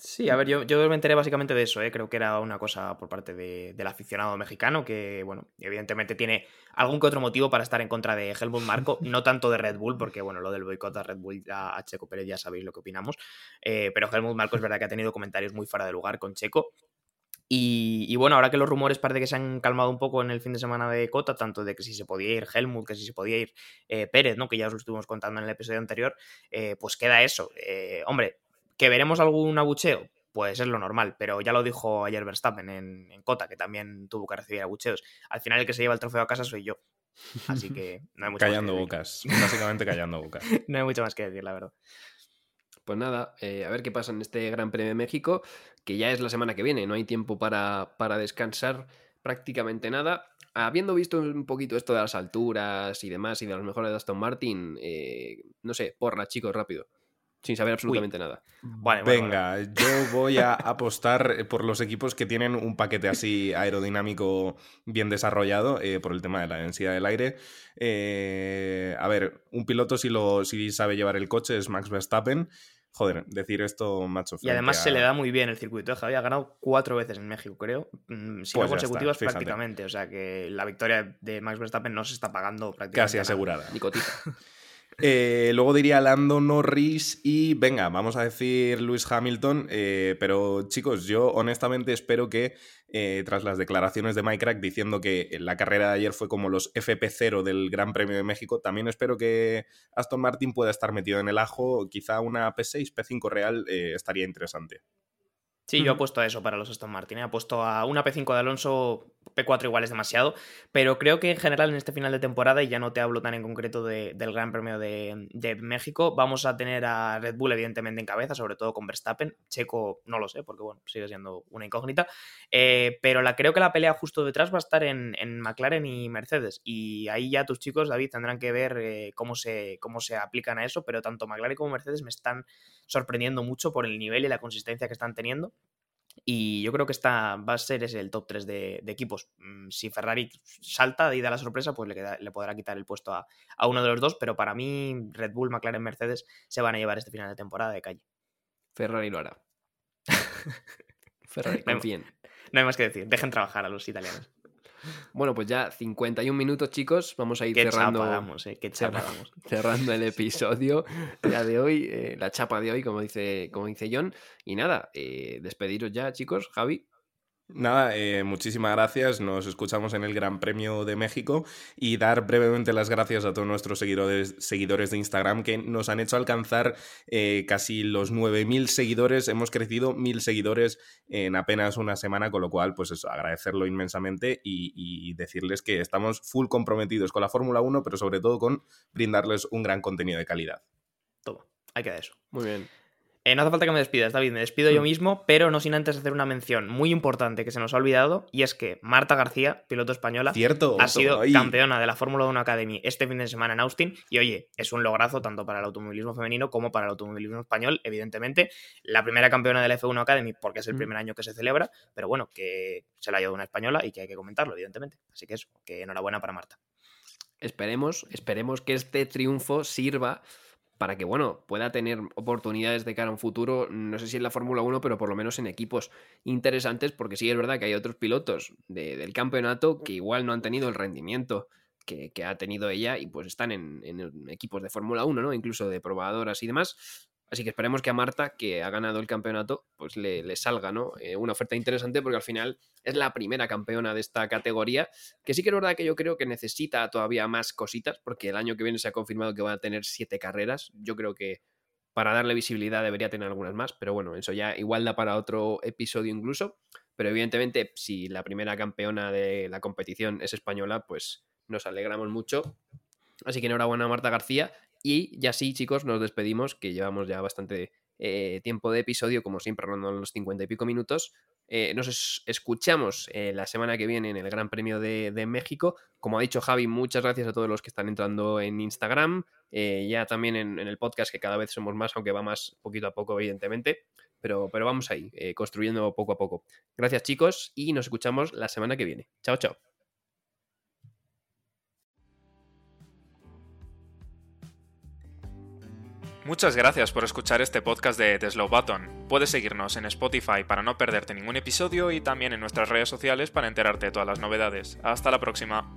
Speaker 3: Sí, a ver, yo, yo me enteré básicamente de eso, ¿eh? creo que era una cosa por parte de- del aficionado mexicano que, bueno, evidentemente tiene algún que otro motivo para estar en contra de Helmut Marko, no tanto de Red Bull, porque, bueno, lo del boicot a Red Bull a, a Checo Pérez ya sabéis lo que opinamos, eh, pero Helmut Marko es verdad que ha tenido comentarios muy fuera de lugar con Checo. Y, y bueno, ahora que los rumores parece que se han calmado un poco en el fin de semana de Cota, tanto de que si se podía ir Helmut, que si se podía ir eh, Pérez, ¿no? Que ya os lo estuvimos contando en el episodio anterior, eh, pues queda eso. Eh, hombre, ¿que veremos algún abucheo? Pues es lo normal, pero ya lo dijo ayer Verstappen en, en Cota, que también tuvo que recibir abucheos. Al final el que se lleva el trofeo a casa soy yo. Así que no hay mucho
Speaker 4: Callando
Speaker 3: más que decir.
Speaker 4: bocas, básicamente callando bocas.
Speaker 3: No hay mucho más que decir, la verdad.
Speaker 1: Pues nada, eh, a ver qué pasa en este Gran Premio de México, que ya es la semana que viene, no hay tiempo para, para descansar prácticamente nada. Habiendo visto un poquito esto de las alturas y demás y de los mejores de Aston Martin, eh, no sé, porra, chicos, rápido, sin saber absolutamente nada.
Speaker 3: Vale,
Speaker 4: Venga, yo voy a apostar por los equipos que tienen un paquete así aerodinámico bien desarrollado eh, por el tema de la densidad del aire. Eh, a ver, un piloto si, lo, si sabe llevar el coche es Max Verstappen. Joder, decir esto, macho.
Speaker 3: Y además se le da muy bien el circuito. ¿eh? Javi ha ganado cuatro veces en México, creo. Mm, Si
Speaker 4: Pues
Speaker 3: no
Speaker 4: está,
Speaker 3: consecutivas prácticamente. O sea que la victoria de Max Verstappen no se está pagando prácticamente.
Speaker 4: Casi
Speaker 3: nada.
Speaker 4: asegurada.
Speaker 1: Nicotiza.
Speaker 4: Eh, luego diría Lando Norris y venga, vamos a decir Lewis Hamilton, eh, pero chicos, yo honestamente espero que eh, tras las declaraciones de Mike Crack diciendo que la carrera de ayer fue como los FP0 del Gran Premio de México, también espero que Aston Martin pueda estar metido en el ajo, quizá una P6, P5 real eh, estaría interesante.
Speaker 3: Sí, yo apuesto a eso para los Aston Martin. He apuesto a una P5 de Alonso, P4 igual es demasiado, pero creo que en general en este final de temporada, y ya no te hablo tan en concreto de- del Gran Premio de, México, vamos a tener a Red Bull evidentemente en cabeza, sobre todo con Verstappen. Checo no lo sé, porque bueno, sigue siendo una incógnita, Eh, pero la, creo que la pelea justo detrás va a estar en, en McLaren y Mercedes, y ahí ya tus chicos, David, tendrán que ver eh, cómo, se, cómo se aplican a eso, pero tanto McLaren como Mercedes me están sorprendiendo mucho por el nivel y la consistencia que están teniendo. Y yo creo que esta va a ser ese el top 3 de, de equipos. Mm, Si Ferrari salta y da la sorpresa, pues le, queda- le podrá quitar el puesto a, a uno de los dos. Pero para mí, Red Bull, McLaren, Mercedes se van a llevar este final de temporada de calle.
Speaker 1: Ferrari lo hará. Ferrari,
Speaker 3: No hay-
Speaker 1: confíen.
Speaker 3: No hay más que decir. Dejen trabajar a los italianos.
Speaker 1: Bueno, pues ya 51 minutos, chicos. Vamos a ir
Speaker 3: Qué
Speaker 1: cerrando,
Speaker 3: chapa damos, eh. Qué chapa damos.
Speaker 1: cerrando el episodio ya de hoy, eh, la chapa de hoy, como dice, como dice John. Y nada, eh, despediros ya, chicos. Javi,
Speaker 4: Nada, eh, muchísimas gracias. Nos escuchamos en el Gran Premio de México y dar brevemente las gracias a todos nuestros seguidores, seguidores de Instagram que nos han hecho alcanzar eh, casi los 9.000 seguidores. Hemos crecido 1.000 seguidores en apenas una semana, con lo cual, pues eso, agradecerlo inmensamente y, y decirles que estamos full comprometidos con la Fórmula 1, pero sobre todo con brindarles un gran contenido de calidad.
Speaker 3: Toma, ahí queda eso.
Speaker 1: muy bien.
Speaker 3: Eh, no hace falta que me despidas, David, me despido yo
Speaker 1: Mm.
Speaker 3: mismo, pero no sin antes hacer una mención muy importante que se nos ha olvidado, y es que Marta García, piloto española,
Speaker 4: Cierto,
Speaker 3: ha sido campeona de la Fórmula 1 Academy este fin de semana en Austin, y oye, es un lograzo tanto para el automovilismo femenino como para el automovilismo español, evidentemente, la primera campeona de la F1 Academy, porque es el
Speaker 1: Mm.
Speaker 3: primer año que se celebra, pero bueno, que se la ha llevado una española y que hay que comentarlo, evidentemente. Así que eso, que enhorabuena para Marta.
Speaker 1: Esperemos, esperemos que este triunfo sirva para que, bueno, pueda tener oportunidades de cara a un futuro, no sé si en la Fórmula 1, pero por lo menos en equipos interesantes, porque sí es verdad que hay otros pilotos de- del campeonato que igual no han tenido el rendimiento que, que ha tenido ella y pues están en, en equipos de Fórmula 1, ¿no? Incluso de probadoras y demás. Así que esperemos que a Marta, que ha ganado el campeonato, pues le, salga, ¿no? Eh, una oferta interesante porque al final es la primera campeona de esta categoría que sí que es verdad que yo creo que necesita todavía más cositas, porque el año que viene se ha confirmado que va a tener siete carreras. Yo creo que para darle visibilidad debería tener algunas más, pero bueno, eso ya igual da para otro episodio incluso. Pero evidentemente, si la primera campeona de la competición es española, pues nos alegramos mucho. Así que enhorabuena a Marta García Y ya sí, chicos, nos despedimos, que llevamos ya bastante eh, tiempo de episodio, como siempre, rondando los 50 y pico minutos. Eh, nos escuchamos eh, la semana que viene en el Gran Premio de, México. Como ha dicho Javi, muchas gracias a todos los que están entrando en Instagram, ya también en, el podcast, que cada vez somos más, aunque va más poquito a poco, evidentemente. Pero, pero vamos ahí, construyendo poco a poco. Gracias, chicos, y nos escuchamos la semana que viene. Chao, chao.
Speaker 5: Muchas gracias por escuchar este podcast de The Slow Button. Puedes seguirnos en Spotify para no perderte ningún episodio y también en nuestras redes sociales para enterarte de todas las novedades. Hasta la próxima.